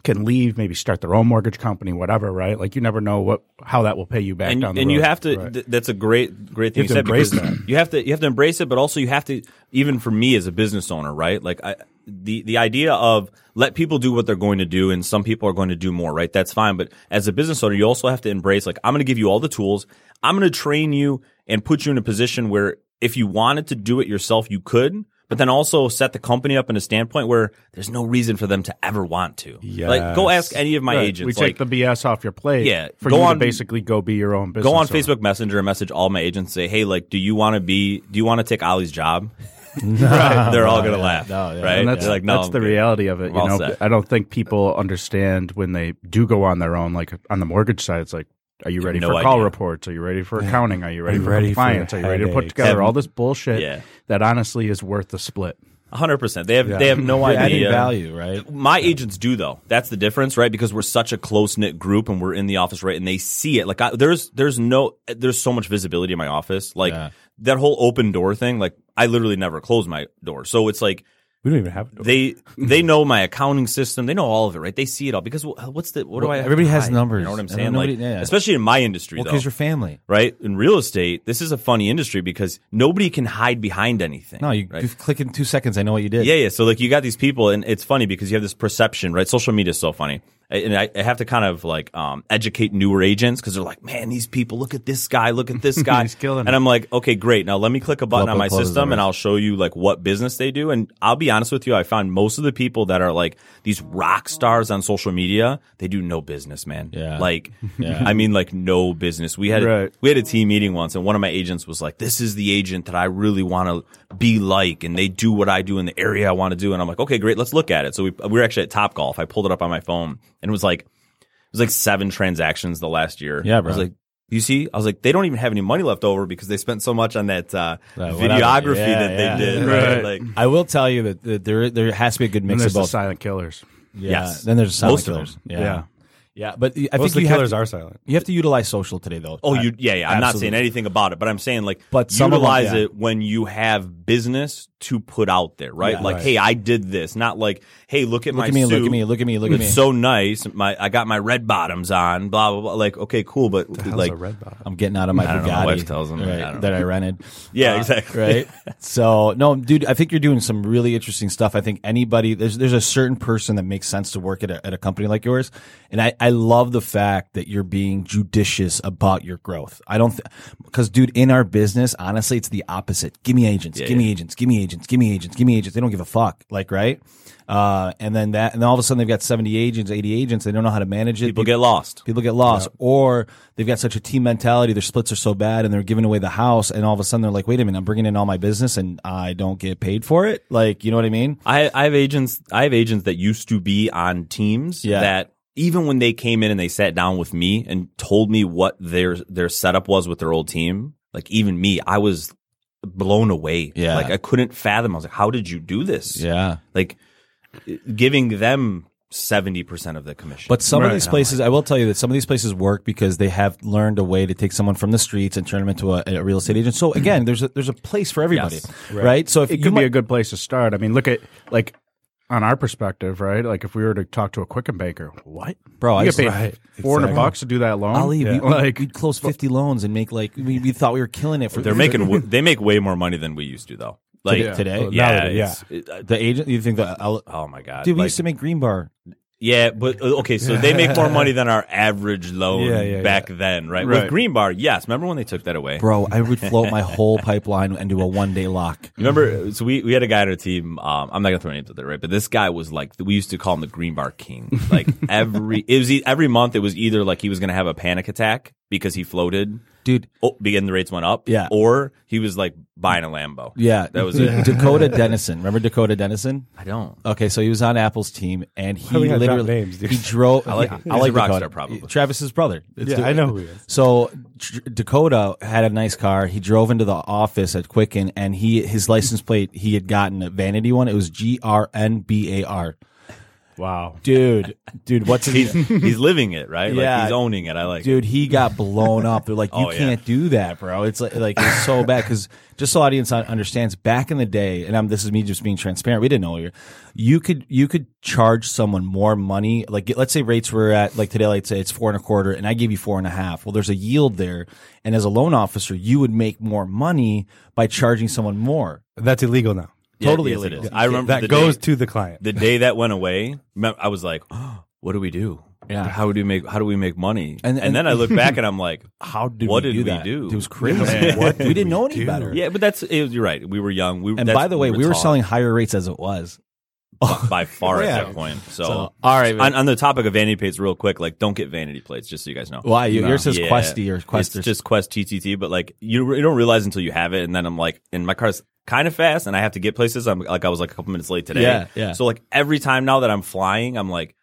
can leave, maybe start their own mortgage company, whatever, right? Like you never know what how that will pay you back and, down the line. and you have to Right. th- that's a great great thing You you, have to said embrace because that. you have to you have to embrace it but also you have to even for me as a business owner right like I, the the idea of let people do what they're going to do and some people are going to do more right that's fine but as a business owner you also have to embrace like I'm going to give you all the tools I'm going to train you and put you in a position where if you wanted to do it yourself you could but then also set the company up in a standpoint where there's no reason for them to ever want to like go ask any of my Right. agents we like, take the BS off your plate. Yeah, for go you on- to basically go be your own business. go on owner. Facebook Messenger and message all my agents. Say, hey, like, do you want to be? Do you want to take Ollie's job? right? They're all gonna laugh, No, yeah. right? And that's They're like, no, that's I'm the good. reality of it. You know. I don't think people understand when they do go on their own. Like on the mortgage side, it's like, are you ready no for call reports? Are you ready for accounting? Are you ready for ready for? Are you ready to put headaches? together all this bullshit Yeah. that honestly is worth the split? hundred percent. They have they have no You're adding idea. value, right? My agents do though. That's the difference, right? Because we're such a close knit group and we're in the office, right? And they see it. Like I, there's there's no there's so much visibility in my office. Like Yeah. that whole open door thing. Like I literally never close my door. So it's like We don't even have it. they they know my accounting system. They know all of it, right? They see it all because what's the what do Well, I? have everybody has hide? numbers. You know what I'm saying? nobody- like, yeah. especially in my industry, Well, because your family. right? In real estate, this is a funny industry because nobody can hide behind anything. No, you, right? you click in two seconds. I know what you did. Yeah, yeah. So like you got these people, and it's funny because you have this perception, right? Social media is so funny, and I, I have to kind of like um, educate newer agents because they're like, man, these people, look at this guy, look at this guy, He's killing and. I'm like, okay, great. Now let me click a button on my system, and. I'll show you like what business they do. And I'll be honest with you, I found most of the people that are like these rock stars on social media, they do no business, man. Yeah. Like, Yeah. I mean, like no business. We had Right. we had a team meeting once, and one of my agents was like, "This is the agent that I really want to be like, and they do what I do in the area I want to do." And I'm like, "Okay, great, let's look at it." So we we were actually at Top Golf. I pulled it up on my phone, and it was like it was like seven transactions the last year. Yeah, bro. I was like. You see, I was like, they don't even have any money left over because they spent so much on that uh, Right, videography Yeah, that they did. Right. Right? Like, I will tell you that, that there there has to be a good mix there's of the both. silent killers. Yeah. Yes. Then there's silent Most of killers. them. Yeah. Yeah. Yeah. But I Most think of the you killers have to, are silent. you have to utilize social today, though. Oh, you yeah, yeah. I'm not saying anything about it, but I'm saying like But some of them, utilize yeah. it when you have business to put out there, right? Yeah. like, Right. hey, I did this, not like, hey, look at Look my at me, suit. look at me, look at me, look at it's me. so nice. My I got my red bottoms on. Blah blah blah. Like, okay, cool, but like, a red bottom? I'm getting out of my I don't know, Bugatti my wife tells them, right, I don't that. I rented. yeah, Uh, exactly. right? So no, dude, I think you're doing some really interesting stuff. I think anybody there's there's a certain person that makes sense to work at a, at a company like yours, and I I love the fact that you're being judicious about your growth. I don't because dude, in our business, honestly, it's the opposite. Give me agents, Yeah, give me agents, give me agents, give me agents, give me agents. They don't give a fuck, like right. Uh, and then that, and then all of a sudden they've got 70 agents, 80 agents. They don't know how to manage it. People get lost. People get lost, or they've got such a team mentality. Their splits are so bad, and they're giving away the house, and all of a sudden they're like, "Wait a minute, I'm bringing in all my business, and I don't get paid for it." Like, you know what I mean? I, I have agents. I have agents that used to be on teams Yeah. that even when they came in and they sat down with me and told me what their their setup was with their old team, like even me, I was blown away. Yeah. like I couldn't fathom. I was like, "How did you do this?" Yeah. like giving them seventy percent of the commission. But some of these places, I will tell you that some of these places work because they have learned a way to take someone from the streets and turn them into a, a real estate agent. So again, there's a, there's a place for everybody, Yes. right. So if It you could might, be a good place to start. I mean, look at like on our perspective, right? Like if we were to talk to a Quicken banker, what, bro, I You used get to- paid four hundred Exactly. bucks to do that loan. Ali, we, like we'd close 50 loans and make like, we, we thought we were killing it for they're making w- they make way more money than we used to though. Like Today- today? Well, yeah, it- uh, the agent. You think that, I'll, oh my god, dude, we Like, used to make green bar. Yeah, but uh, okay, so they make more money than our average loan Yeah, yeah, back then, right? Right. With Green Bar, yes. Remember when they took that away? Bro, I would float my whole pipeline into a one day lock. Remember, so we, we had a guy on our team. Um, I'm not gonna throw names out there, right? But this guy was like, we used to call him the Green Bar King. Like every, it was e- every month. It was either like he was gonna have a panic attack because he floated, Dude, oh, begin the rates went up, Yeah. or he was like buying a Lambo. yeah. that was it. Dakota Dennison. Remember Dakota Dennison? I don't. Okay, so he was on Apple's team and he Why we gotta drop literally names, dude? he drove. I like yeah, him. I like a rock Dakota. star, probably. Travis's brother. It's Yeah, the- I know who he is. So Tr- Dakota had a nice car. He drove into the office at Quicken, and he his license plate he had gotten a vanity one. It was G R N B A R. Wow. Dude, dude, what's He's he's living it, right? Yeah. like he's owning it. I like. it. Dude, he got blown up. They're like, oh, you Oh, can't do that, bro. It's like, like it's so bad because just so audience understands, back in the day, and I'm, this is me just being transparent. We didn't know you. You could you could charge someone more money. Like let's say rates were at like today, let's say it's four and a quarter, and I give you four and a half. Well, there's a yield there, and as a loan officer, you would make more money by charging someone more. That's illegal now. Yeah, totally yes, it illegal. is. I remember That the goes day- to the client. the day that went away, I was like, oh, "What do we do? Yeah. how do we make how do we make money?" And- And, and- then I look back and I'm like, How did What we did do we that? do? It was crazy. Yeah. What we didn't know any do? better. "Yeah, but that's it, you're right. We were young. We And by the way, we were taught selling higher rates as it was. by far Yeah. at that point. So, So, all right, on, on the topic of vanity plates, real quick, like don't get vanity plates, just so you guys know. Why? You, yours says Yeah. Questy or Quest. It's just Quest TTT, but like you, you don't realize until you have it, and then I'm like, and my car's kind of fast, and I have to get places. I'm like, I was like a couple minutes late today. Yeah, yeah. So like every time now that I'm flying, I'm like,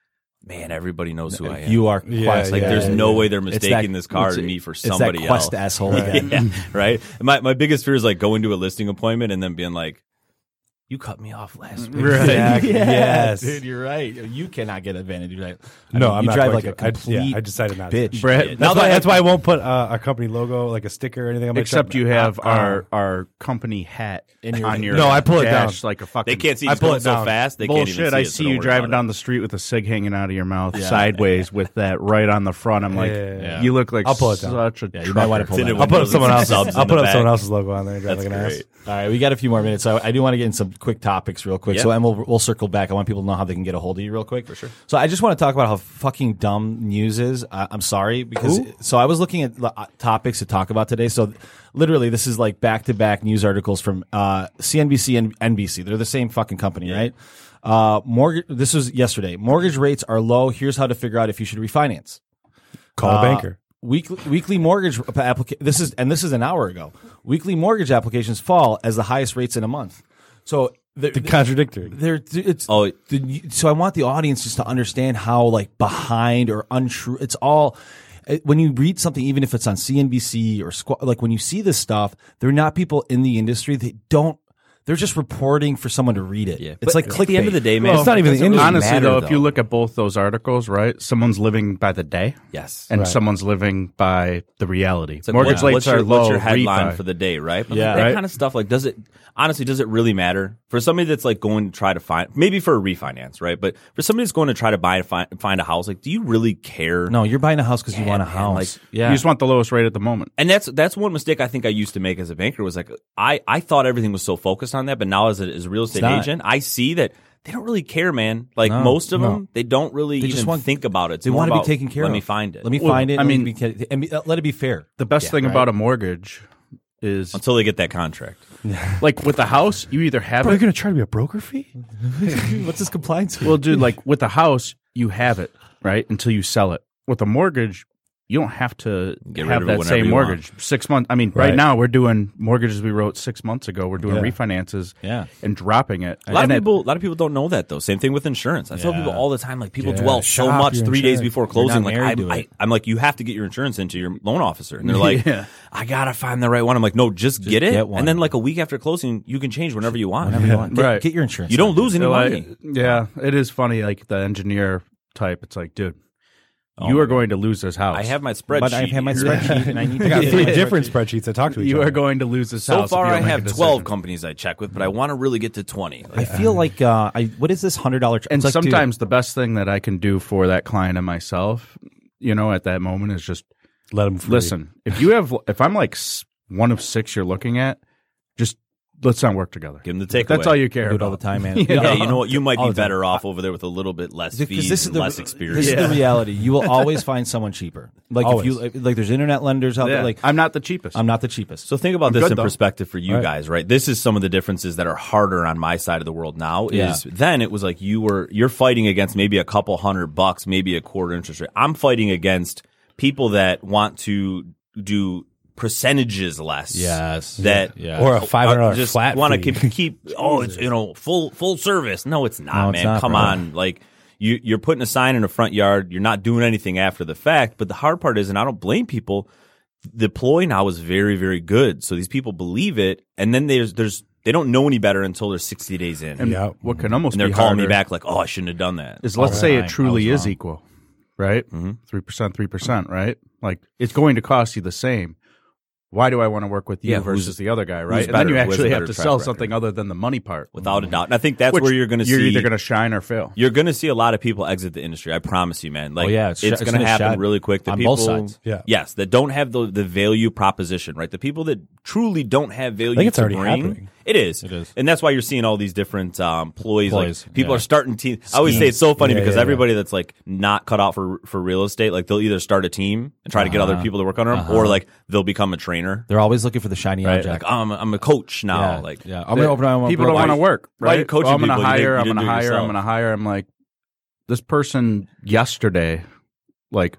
man, everybody knows who I am. you are Yeah, like, yeah, there's yeah, no yeah. way they're mistaking that- this car and me for it's somebody that Quest else. asshole again. yeah, right. My my biggest fear is like going to a listing appointment and then being like, you cut me off last week. Right. Exactly. Yeah, Yes. dude, you're right. You cannot get advantage. Right? I No, mean, I'm you not drive like to. a I- complete. yeah, I decided not to. bitch. Brett, That's that why, I that's why I won't put uh, a company logo, like a sticker or anything. on my Except you have Uh, our our company hat In your- on your No, I pull it dash down. like a fucking. They can't see I pull it so down. fast. They can't even Bullshit! see I it, so see don't you driving about down the street with a cig hanging out of your mouth Yeah. sideways with that right on the front. I'm like, Yeah, yeah, you look like I'll pull it down. such a. Yeah, you might want to pull trucker. that. Tinted out. I'll put windows someone else's. I'll put up someone else's logo on there. That's like an ass. great. All right, we got a few more minutes. So I do want to get in some quick topics real quick. So and we'll we'll circle back. I want people to know how they can get a hold of you real quick. For sure. So I just want to talk about how fucking dumb news is. I, I'm sorry because so I was looking at the, uh, topics to talk about today. So literally, this is like back to back news articles from uh, CNBC and NBC. They're the same fucking company, right? Uh, mortgage. This was yesterday. Mortgage rates are low. Here's how to figure out if you should refinance. Call Uh, a banker. Weekly weekly mortgage application. This is and this is an hour ago. Weekly mortgage applications fall as the highest rates in a month. So the, The contradictory. they're it's Oh. the, so I want the audience just to understand how like behind or untrue it's all it- when you read something even if it's on CNBC or Squ- like when you see this stuff they're not people in the industry they don't they're just reporting for someone to read it Yeah, it's but like at the end of the day, man, Well, it's not even the doesn't really industry. Honestly, matter, though, if you look at both those articles, right, someone's living by the day, yes, and Right. someone's living by the reality. It's like, Mortgage what- rates what's are your, low. What's your headline refi. for the day, right? But Yeah. like, that Right. kind of stuff. Like, does it honestly? Does it really matter for somebody that's like going to try to find maybe for a refinance, right? But for somebody that's going to try to buy find, find a house, like, do you really care? no you're buying a house because you want a man, house like, yeah You just want the lowest rate at the moment. And that's that's one mistake I think I used to make as a banker was like I I thought everything was so focused on that, but now as a, as a real estate agent, I see that they don't really care, man. Like No, most of no. them, they don't really They even just want- think about it. It's they more want to be about, taken care of. let me find it. let me Well, find it I let mean- me be- and be- uh, let it be fair The best Yeah, thing right. about a mortgage is until they get that contract. like with the house, you either have Bro, you're it. gonna try to be a broker fee? what's this compliance Well, dude, like with the house, you have it right until you sell it. With a mortgage, you don't have to Get have of that same you mortgage. Six months. I mean, right. Right. now we're doing mortgages we wrote six months ago. We're doing Yeah. refinances Yeah. and dropping it. A lot And of it- people, a lot of people don't know that though. Same thing with insurance. I tell people all the time, like people Yeah, dwell so much your three days before closing. Like I, to I, it. I'm like, you have to get your insurance into your loan officer, and they're like, Yeah. I gotta find the right one. I'm like, no, just, get it, get one. and then like a week after closing, you can change whenever you want. Whenever you want. Get, Right. get your insurance You don't lose any So, like, money. yeah, it is funny. Like the engineer type, it's like, dude, Oh you are going to lose this house. I have my spreadsheet. but I have my here. spreadsheet and I need to I got get three different spreadsheet. spreadsheets that talk to each You other. are going to lose this So house. if far, I don't make a have 12 companies I check with, but I want to really get to 20. I feel like uh, I what is this hundred dollar? And sometimes the best thing that I can do for that client and myself, you know, at that moment is just Let them free. listen. If you have, if I'm like one of six you're looking at, just let's not work together. Give them the takeaway. That's all you care do it about all the time, man. You Yeah, you know what? You might be the time. better off over there with a little bit less fees this is and the less experience. this experience. is the reality. You will always find someone cheaper. Like if you like, there's internet lenders out Yeah. there. Like I'm not the cheapest. I'm not the cheapest. So think about I'm this good, in though. perspective for you Right. guys, right? This is some of the differences that are harder on my side of the world now. Yeah. Is then it was like you were you're fighting against maybe a couple hundred bucks, maybe a quarter interest rate. I'm fighting against people that want to do percentages less. Yes. That Yeah. Or a five hundred are dollars just flat want to keep, keep oh it's you know full full service. No, it's not, No, it's man. not, Come bro. on, like. You, you're putting a sign in a front yard. You're not doing anything after the fact. But the hard part is, and I don't blame people. The ploy now is very, very good. So these people believe it, and then there's there's they don't know any better until they're 60 days in, and Yeah. what can almost and they're be calling me back like, "Oh, I shouldn't have done that." is let's All say right. it truly is equal, right? Mm-hmm. 3 percent, three percent, right? Like it's going to cost you the same. Why do I want to work with you Yeah, versus the other guy, right? And better? then you Who has a actually have to sell record? something other than the money part. without a doubt. And I think that's Which where you're going to You're see either going to shine or fail. you're going to see a lot of people exit the industry. I promise you, man. Like, Oh, yeah, it's it's, going to happen really quick. The on people, both sides. Yeah. yes, that don't have the the value proposition, right? The people that truly don't have value. I think it's to already bring, happening. It is. It is. and that's why you're seeing all these different um, ploys. Ploys, like people yeah. are starting teams. I always say it's so funny Yeah, because yeah, everybody that's like not cut out for for real estate, like they'll either start a team and try to get other Uh-huh. people to work on them, or like they'll become a trainer. They're always looking for the shiny Right? object. Like oh, I'm a, I'm a coach now. yeah, Like yeah. I'm gonna open my own people don't want to work, why are you right? coaching Well, I'm gonna people? You hire. didn't- you I'm didn't gonna do it hire. I'm gonna hire. I'm like, this person yesterday, like,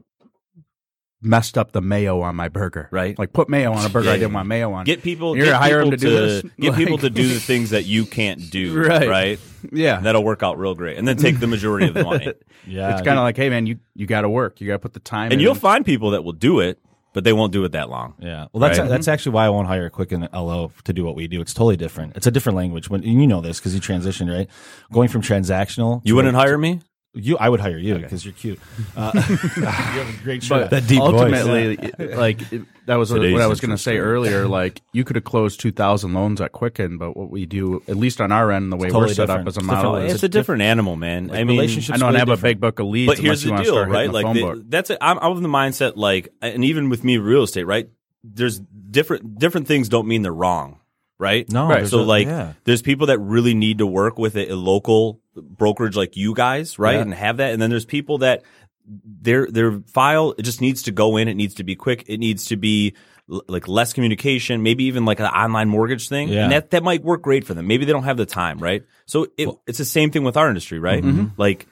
messed up the mayo on my burger. Right. Like, put mayo on a burger. Yeah, I didn't yeah. want mayo on. Get people. You're get gonna hire people them to do this? Get Like- people to do the things that you can't do. Right. Right. yeah. That'll work out real great, and then take the majority of the money. Yeah, it's kind of like, hey man, you you got to work. You got to put the time. and in. you'll find people that will do it. but they won't do it that long. Yeah. Well, that's Right. that's actually why I won't hire a Quicken LO to do what we do. It's totally different. It's a different language. When and you know this because you transitioned, right? Going from transactional. You wouldn't hire me? You, I would hire you because you're cute. Uh, you have a great shirt. But deep voice. ultimately, it- like it- that was what I was going to say earlier. Like you could have closed two thousand loans at Quicken, but what we do, at least on our end, the way totally we're set different. up as a It's model, different. is It's a different animal, man. I mean, relationships- I know, and I have way a big book of leads. But here's unless you the want to deal, start hitting right? the Like phone the, book. that's it. I'm, I'm of the mindset, like, and even with me, real estate, right? There's different different things don't mean they're wrong, right? No, right. there's So a- like, yeah. there's people that really need to work with a, a local brokerage like you guys, right, Yeah. and have that, and then there's people that their their file it just needs to go in. It needs to be quick. It needs to be l- like less communication, maybe even like an online mortgage thing, Yeah. and that that might work great for them. Maybe they don't have the time, right? So it, it's the same thing with our industry, right? Mm-hmm. Like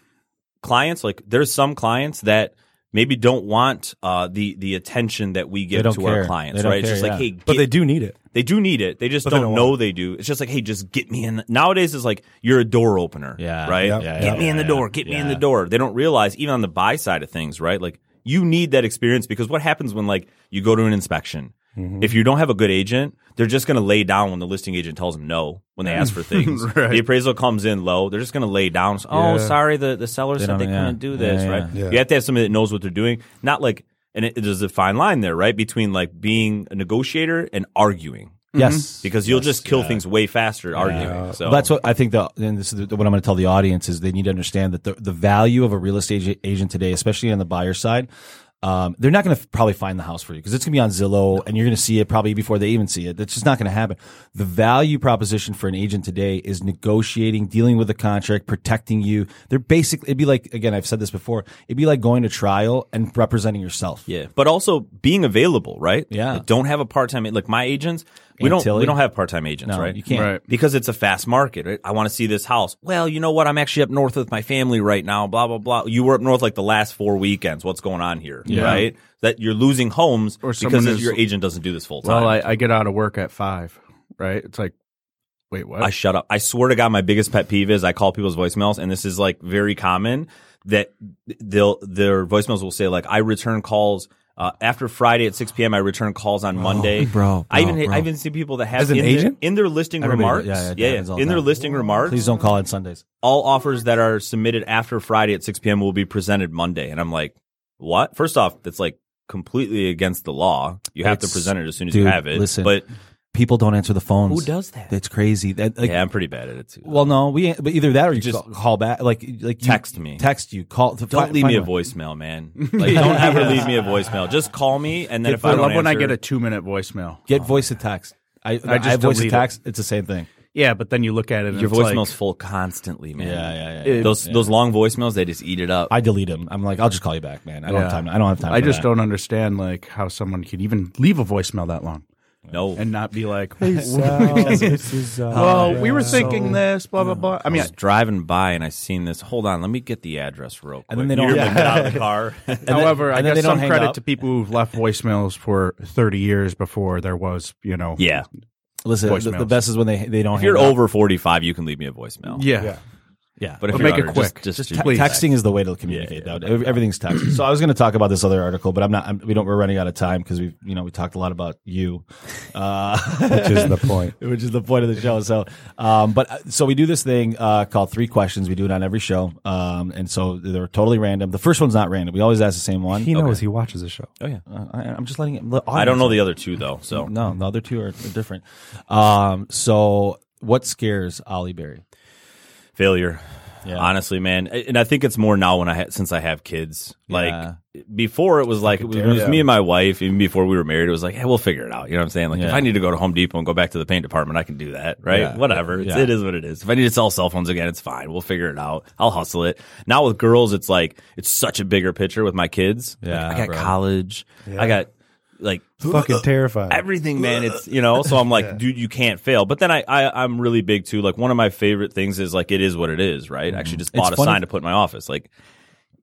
clients, like there's some clients that maybe don't want uh, the the attention that we give don't to our clients, They don't right? It's care, just like, yeah. hey, but they do need it. they do need it. They just don't, don't know want they do. It's just like, hey, just get me in. Nowadays, it's like you're a door opener, Yeah. right? Yep. Yeah, Get yeah, me in the door. Get me in the door. They don't realize even on the buy side of things, right? Like you need that experience because what happens when like you go to an inspection? Mm-hmm. If you don't have a good agent, they're just going to lay down when the listing agent tells them no when they ask for things. Right. The appraisal comes in low. They're just going to lay down. Oh, Yeah. sorry, the the seller They said they don't- yeah. couldn't do this, Yeah, right? yeah. Yeah. You have to have somebody that knows what they're doing, not like. And it, there's a fine line there, right, between like being a negotiator and arguing yes, because you'll Yes, just kill yeah. things way faster arguing. So Well, that's what I think. The and this is the, what I'm going to tell the audience is they need to understand that the the value of a real estate agent today, especially on the buyer side. Um, they're not going to probably find the house for you because it's going to be on Zillow and you're going to see it probably before they even see it. That's just not going to happen. The value proposition for an agent today is negotiating, dealing with the contract, protecting you. They're basically, it'd be like, again, I've said this before, it'd be like going to trial and representing yourself. yeah, but also being available, right? Yeah. Like, don't have a part time. Like my agents, we don't Tilly? we don't have part time agents, No, right? you can't. Right. because it's a fast market. Right? I want to see this house. Well, you know what? I'm actually up north with my family right now. Blah blah blah. You were up north like the last four weekends. What's going on here? Yeah. Right? That you're losing homes Or because is- your agent doesn't do this full time. well, I, I get out of work at five, right? It's like, wait, what? I shut up. I swear to God, my biggest pet peeve is I call people's voicemails, and this is like very common that they'll their voicemails will say like I return calls. Uh, after Friday at 6 p.m., I return calls on Monday. bro, I even bro, bro. I even see people that have As an in, agent? Their, in their listing Everybody remarks. Yeah, yeah, yeah, all in their listing remarks, Please don't call on Sundays. all offers that are submitted after Friday at 6 p.m. will be presented Monday. And I'm like, what? First off, that's like completely against the law. You have to present it as soon as dude, you have it. listen, but People don't answer the phones. Who does that? It's crazy. That, like, yeah, I'm pretty bad at it too. Well, no, we but either that or you Just just call, call back, like like you- Text me. text you, call. don't leave me a voicemail, man. Like, don't ever leave me a voicemail. Just call me, and then Get- if I I don't love when I get a two minute voicemail. Get voice to text. I, I, just have voice to delete it. It's the same thing. Yeah, but then you look at it and your it's like- voicemail's full constantly, man. yeah, yeah, yeah. It- Those those long voicemails, they just eat it up. I delete them. I'm like, I'll just call you back, man. I don't have time. I don't have time. I for just that. don't understand like how someone could even leave a voicemail that long no, and not be like, this is, uh, "Well, we were thinking this, blah blah blah." I I mean, was driving by and I seen this. Hold on, let me get the address real quick. And then they don't- You're Yeah. get out of the car. however, I and then guess they don't some credit up. to people who've left voicemails for thirty years before there was, you know, yeah, Listen, the, the best is when they they don't. if hang you're up. over 45, you can leave me a voicemail. yeah. Yeah. Yeah, But if But you're make it quick. just, just, Just te- me a text. texting is the way to communicate. Yeah, though. Every- Everything's text. so I was going to talk about this other article, but I'm not. I'm, we don't. We're running out of time because we, you know, we talked a lot about you, uh, Which is the point. which is the point of the show. So, um, but uh, so we do this thing uh, called three questions. We do it on every show, um, and so they're totally random. The first one's not random. We always ask the same one. He knows he watches the show. Oh yeah. Uh, I, I'm just letting it. let I don't know the other two though. So No, the other two are, are different. Um, so what scares Ollie Berry? Failure. Yeah. Honestly, man, and I think it's more now when I ha- since I have kids. Like Yeah. before, it was like it was, it was me and my wife. Even before we were married, it was like, hey, we'll figure it out. You know what I'm saying? Like if I need to go to Home Depot and go back to the paint department, I can do that, right? Yeah. Whatever. It's, Yeah. It is what it is. If I need to sell cell phones again, it's fine. We'll figure it out. I'll hustle it. Now with girls, it's like it's such a bigger picture with my kids. Like, Yeah, I got bro. college. I got like Fucking terrified. everything, man. It's you know. So I'm like, dude, you can't fail. But then I, I I'm really big too. Like one of my favorite things is like it is what it is, right? I actually just Mm-hmm. It's bought a funny- sign to put in my office. Like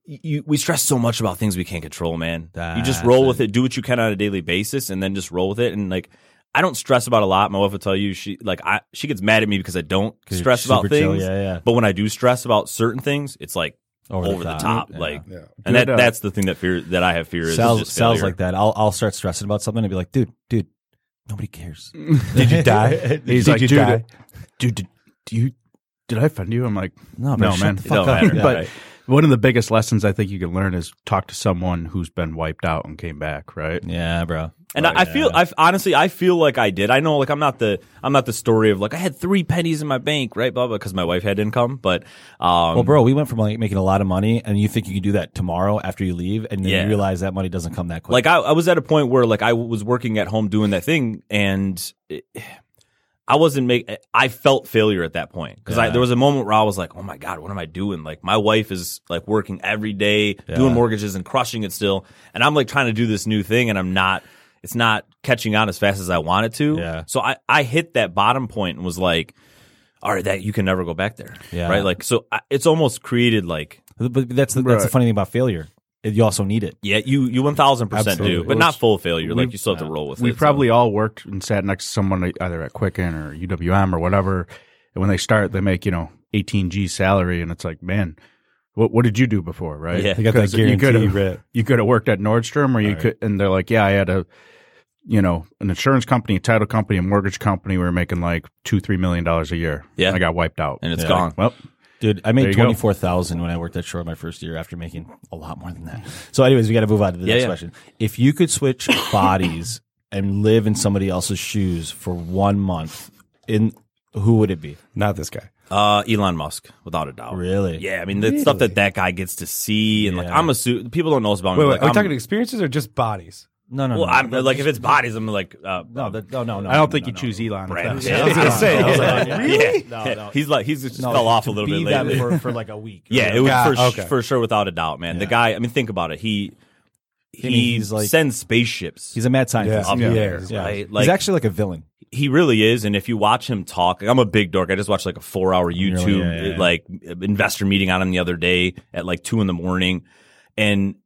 you, we stress so much about things we can't control, man. you just roll it. with it, do what you can on a daily basis, and then just roll with it. And like, I don't stress about a lot. My wife will tell you she like I she gets mad at me because I don't stress about super chill. things. Yeah, yeah. But when I do stress about certain things, it's like Over over, the the top. top. Yeah. Like, Yeah. and Good, that uh, that's the thing that fear that I have fear is Sal's, just Sal's like that. I'll I'll start stressing about something and be like, dude, dude, nobody cares. Did you die? He's Did like, you dude, die? dude, did, do you did I offend you? I'm like, No, no, man, the It fuck don't up. matter. Yeah. but right. One of the biggest lessons I think you can learn is talk to someone who's been wiped out and came back, right? Yeah, bro. And I, I feel, I honestly, I feel like I did. I know, like, I'm not the, I'm not the story of like I had three pennies in my bank, right, blah blah, because my wife had income. But, um, Well, bro, we went from like making a lot of money, and you think you can do that tomorrow after you leave, and then Yeah. you realize that money doesn't come that quick. like I, I was at a point where like I was working at home doing that thing, and it, I wasn't make. I felt failure at that point because Yeah. there was a moment where I was like, oh my god, what am I doing? Like my wife is like working every day, doing mortgages and crushing it still, and I'm like trying to do this new thing, and I'm not. It's not catching on as fast as I want it to. Yeah. So I, I hit that bottom point and was like, all right, that you can never go back there. Yeah. Right. Like so, I, it's almost created like but that's the, that's the funny thing about failure. You also need it. yeah, you you one thousand percent do, but not full failure. Like you still have to uh, roll with it. We so. probably all worked and sat next to someone uh, either at Quicken or UWM or whatever. And when they start, they make, you know, 18G salary. And it's like, man, what, what did you do before? Right. Yeah. You got that 'Cause you could've- You could have worked at Nordstrom or you could, and they're like, yeah, I had a, you know, an insurance company, a title company, a mortgage company. We were making like two, three million dollars a year. Yeah. I got wiped out. and it's Yeah. gone. well, Dude, I made you go. twenty four thousand when I worked at Shore my first year after making a lot more than that. So, anyways, we got to move on to the Yeah, next yeah. question. If you could switch bodies and live in somebody else's shoes for one month, in who would it be? Not this guy. Uh, Elon Musk, without a doubt. Really? Yeah, I mean the stuff that that guy gets to see, and like I'm a su- people don't know this about me. Wait, wait. like, are we I'm- talking experiences or just bodies? No, no, well, no. I'm like if it's bodies, I'm like uh, no, that, no, no, no. I don't no, think no, you no. choose Elon. Brand. That's- Yeah. I was gonna say, I was like, Yeah. really? Yeah. No, no. He's like he's just No, fell off a little be bit that lately. for, for like a week. yeah, it was God, for, okay. for sure without a doubt, man. The guy, I mean, think about it. He he mean, he's like- sends spaceships. He's a mad scientist. Yeah. up Yeah. there, Yeah. right? He's actually like a villain. he really is. And if you watch him talk, like, I'm a big dork. I just watched like a four hour YouTube Really? Yeah, yeah, yeah. like investor meeting on him the other day at like two in the morning. And it-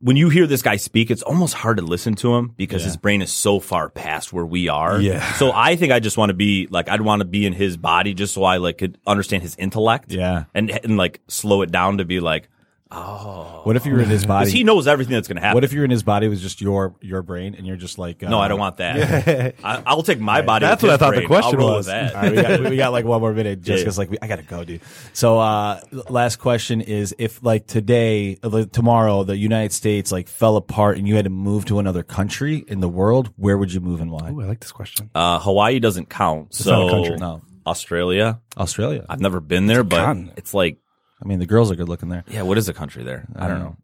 when you hear this guy speak, it's almost hard to listen to him because Yeah. his brain is so far past where we are. Yeah. So I think I just want to be like, I'd want to be in his body just so I like could understand his intellect. Yeah. And, and like slow it down to be like, What if you were in his body? because he knows everything that's going to happen. What if you're in his body was just your your brain and you're just like uh, no, I don't want that. I, I'll take my body. That's what I his thought the question I'll was. With that. All right, we, got, we got like one more minute. Yeah. Jessica's like, we, I gotta go, dude. So, uh, last question is: If like today, uh, like, tomorrow, the United States like fell apart and you had to move to another country in the world, where would you move and why? Ooh, I like this question. Uh, Hawaii doesn't count. so not a country. No. Australia. Australia. I've never been there, but it's like, I mean, the girls are good looking there. yeah, what is the country there? I don't Uh, know.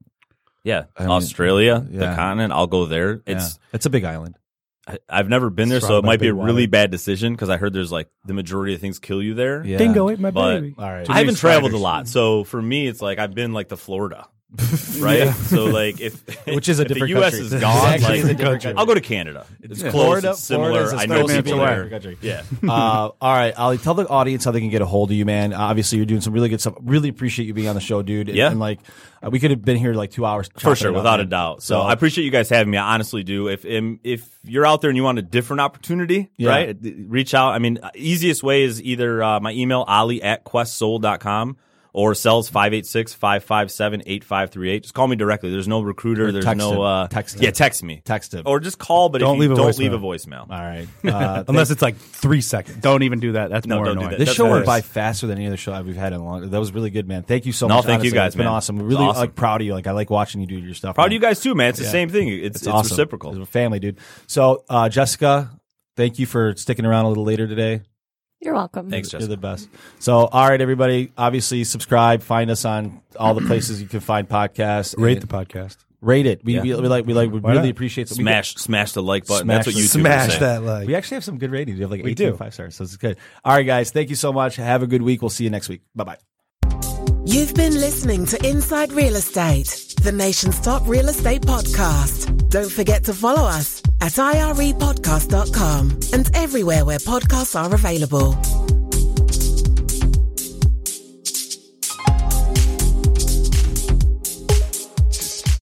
Yeah, mean, Australia, the continent. I'll go there. Yeah. It's it's a big island. I, I've never been there, so it might be a really water. bad decision because I heard there's like the majority of things kill you there. Yeah. Dingo ate my But- baby. All right. I haven't traveled a lot, so for me, it's like I've been like to Florida, right? So like if Which is a if different the U.S. country. is gone, like, is country. I'll go to Canada. It's close, Florida, it's similar. I is a I know 30 people there. Yeah. uh, all right, Ali, tell the audience how they can get a hold of you, man. Uh, obviously, you're doing some really good stuff. Really appreciate you being on the show, dude. And, Yeah. and like uh, we could have been here like two hours for sure, without a doubt. So I appreciate you guys having me. I honestly do. If if you're out there and you want a different opportunity, Yeah. right? Reach out. I mean, easiest way is either uh, my email ali at questsoul.com or cells 586-557-8538. Just call me directly. There's no recruiter. There's no him. uh Text him. Yeah, text me. Text him. Or just call, but Don't if you leave a don't voicemail. leave a voicemail. All right. Uh, Unless it's like three seconds. Don't even do that. That's No, more don't do annoying. that. This That's show went by faster than any other show we've had in a long. That was really good, man. Thank you so No, much. thank you guys, It's been man. awesome. We're really awesome. like proud of you. Like I like watching you do your stuff. Proud man. of you guys too, man. It's the Yeah. same thing. It's, it's, awesome. reciprocal. It's a family, dude. So, uh, Jessica, thank you for sticking around a little later today. You're welcome. Thanks, You're the best. So, all right, everybody. Obviously, subscribe. Find us on all the places you can find podcasts. Rate the podcast. rate it. We, Yeah. we, we like we like we Why really not? appreciate we Smash, smash the like button. Smash That's what the- YouTube Smash say. that like. We actually have some good ratings. We have like We 18 do. five stars, so it's good. All right, guys. Thank you so much. Have a good week. We'll see you next week. Bye bye. You've been listening to Inside Real Estate, the nation's top real estate podcast. Don't forget to follow us at irepodcast.com and everywhere where podcasts are available.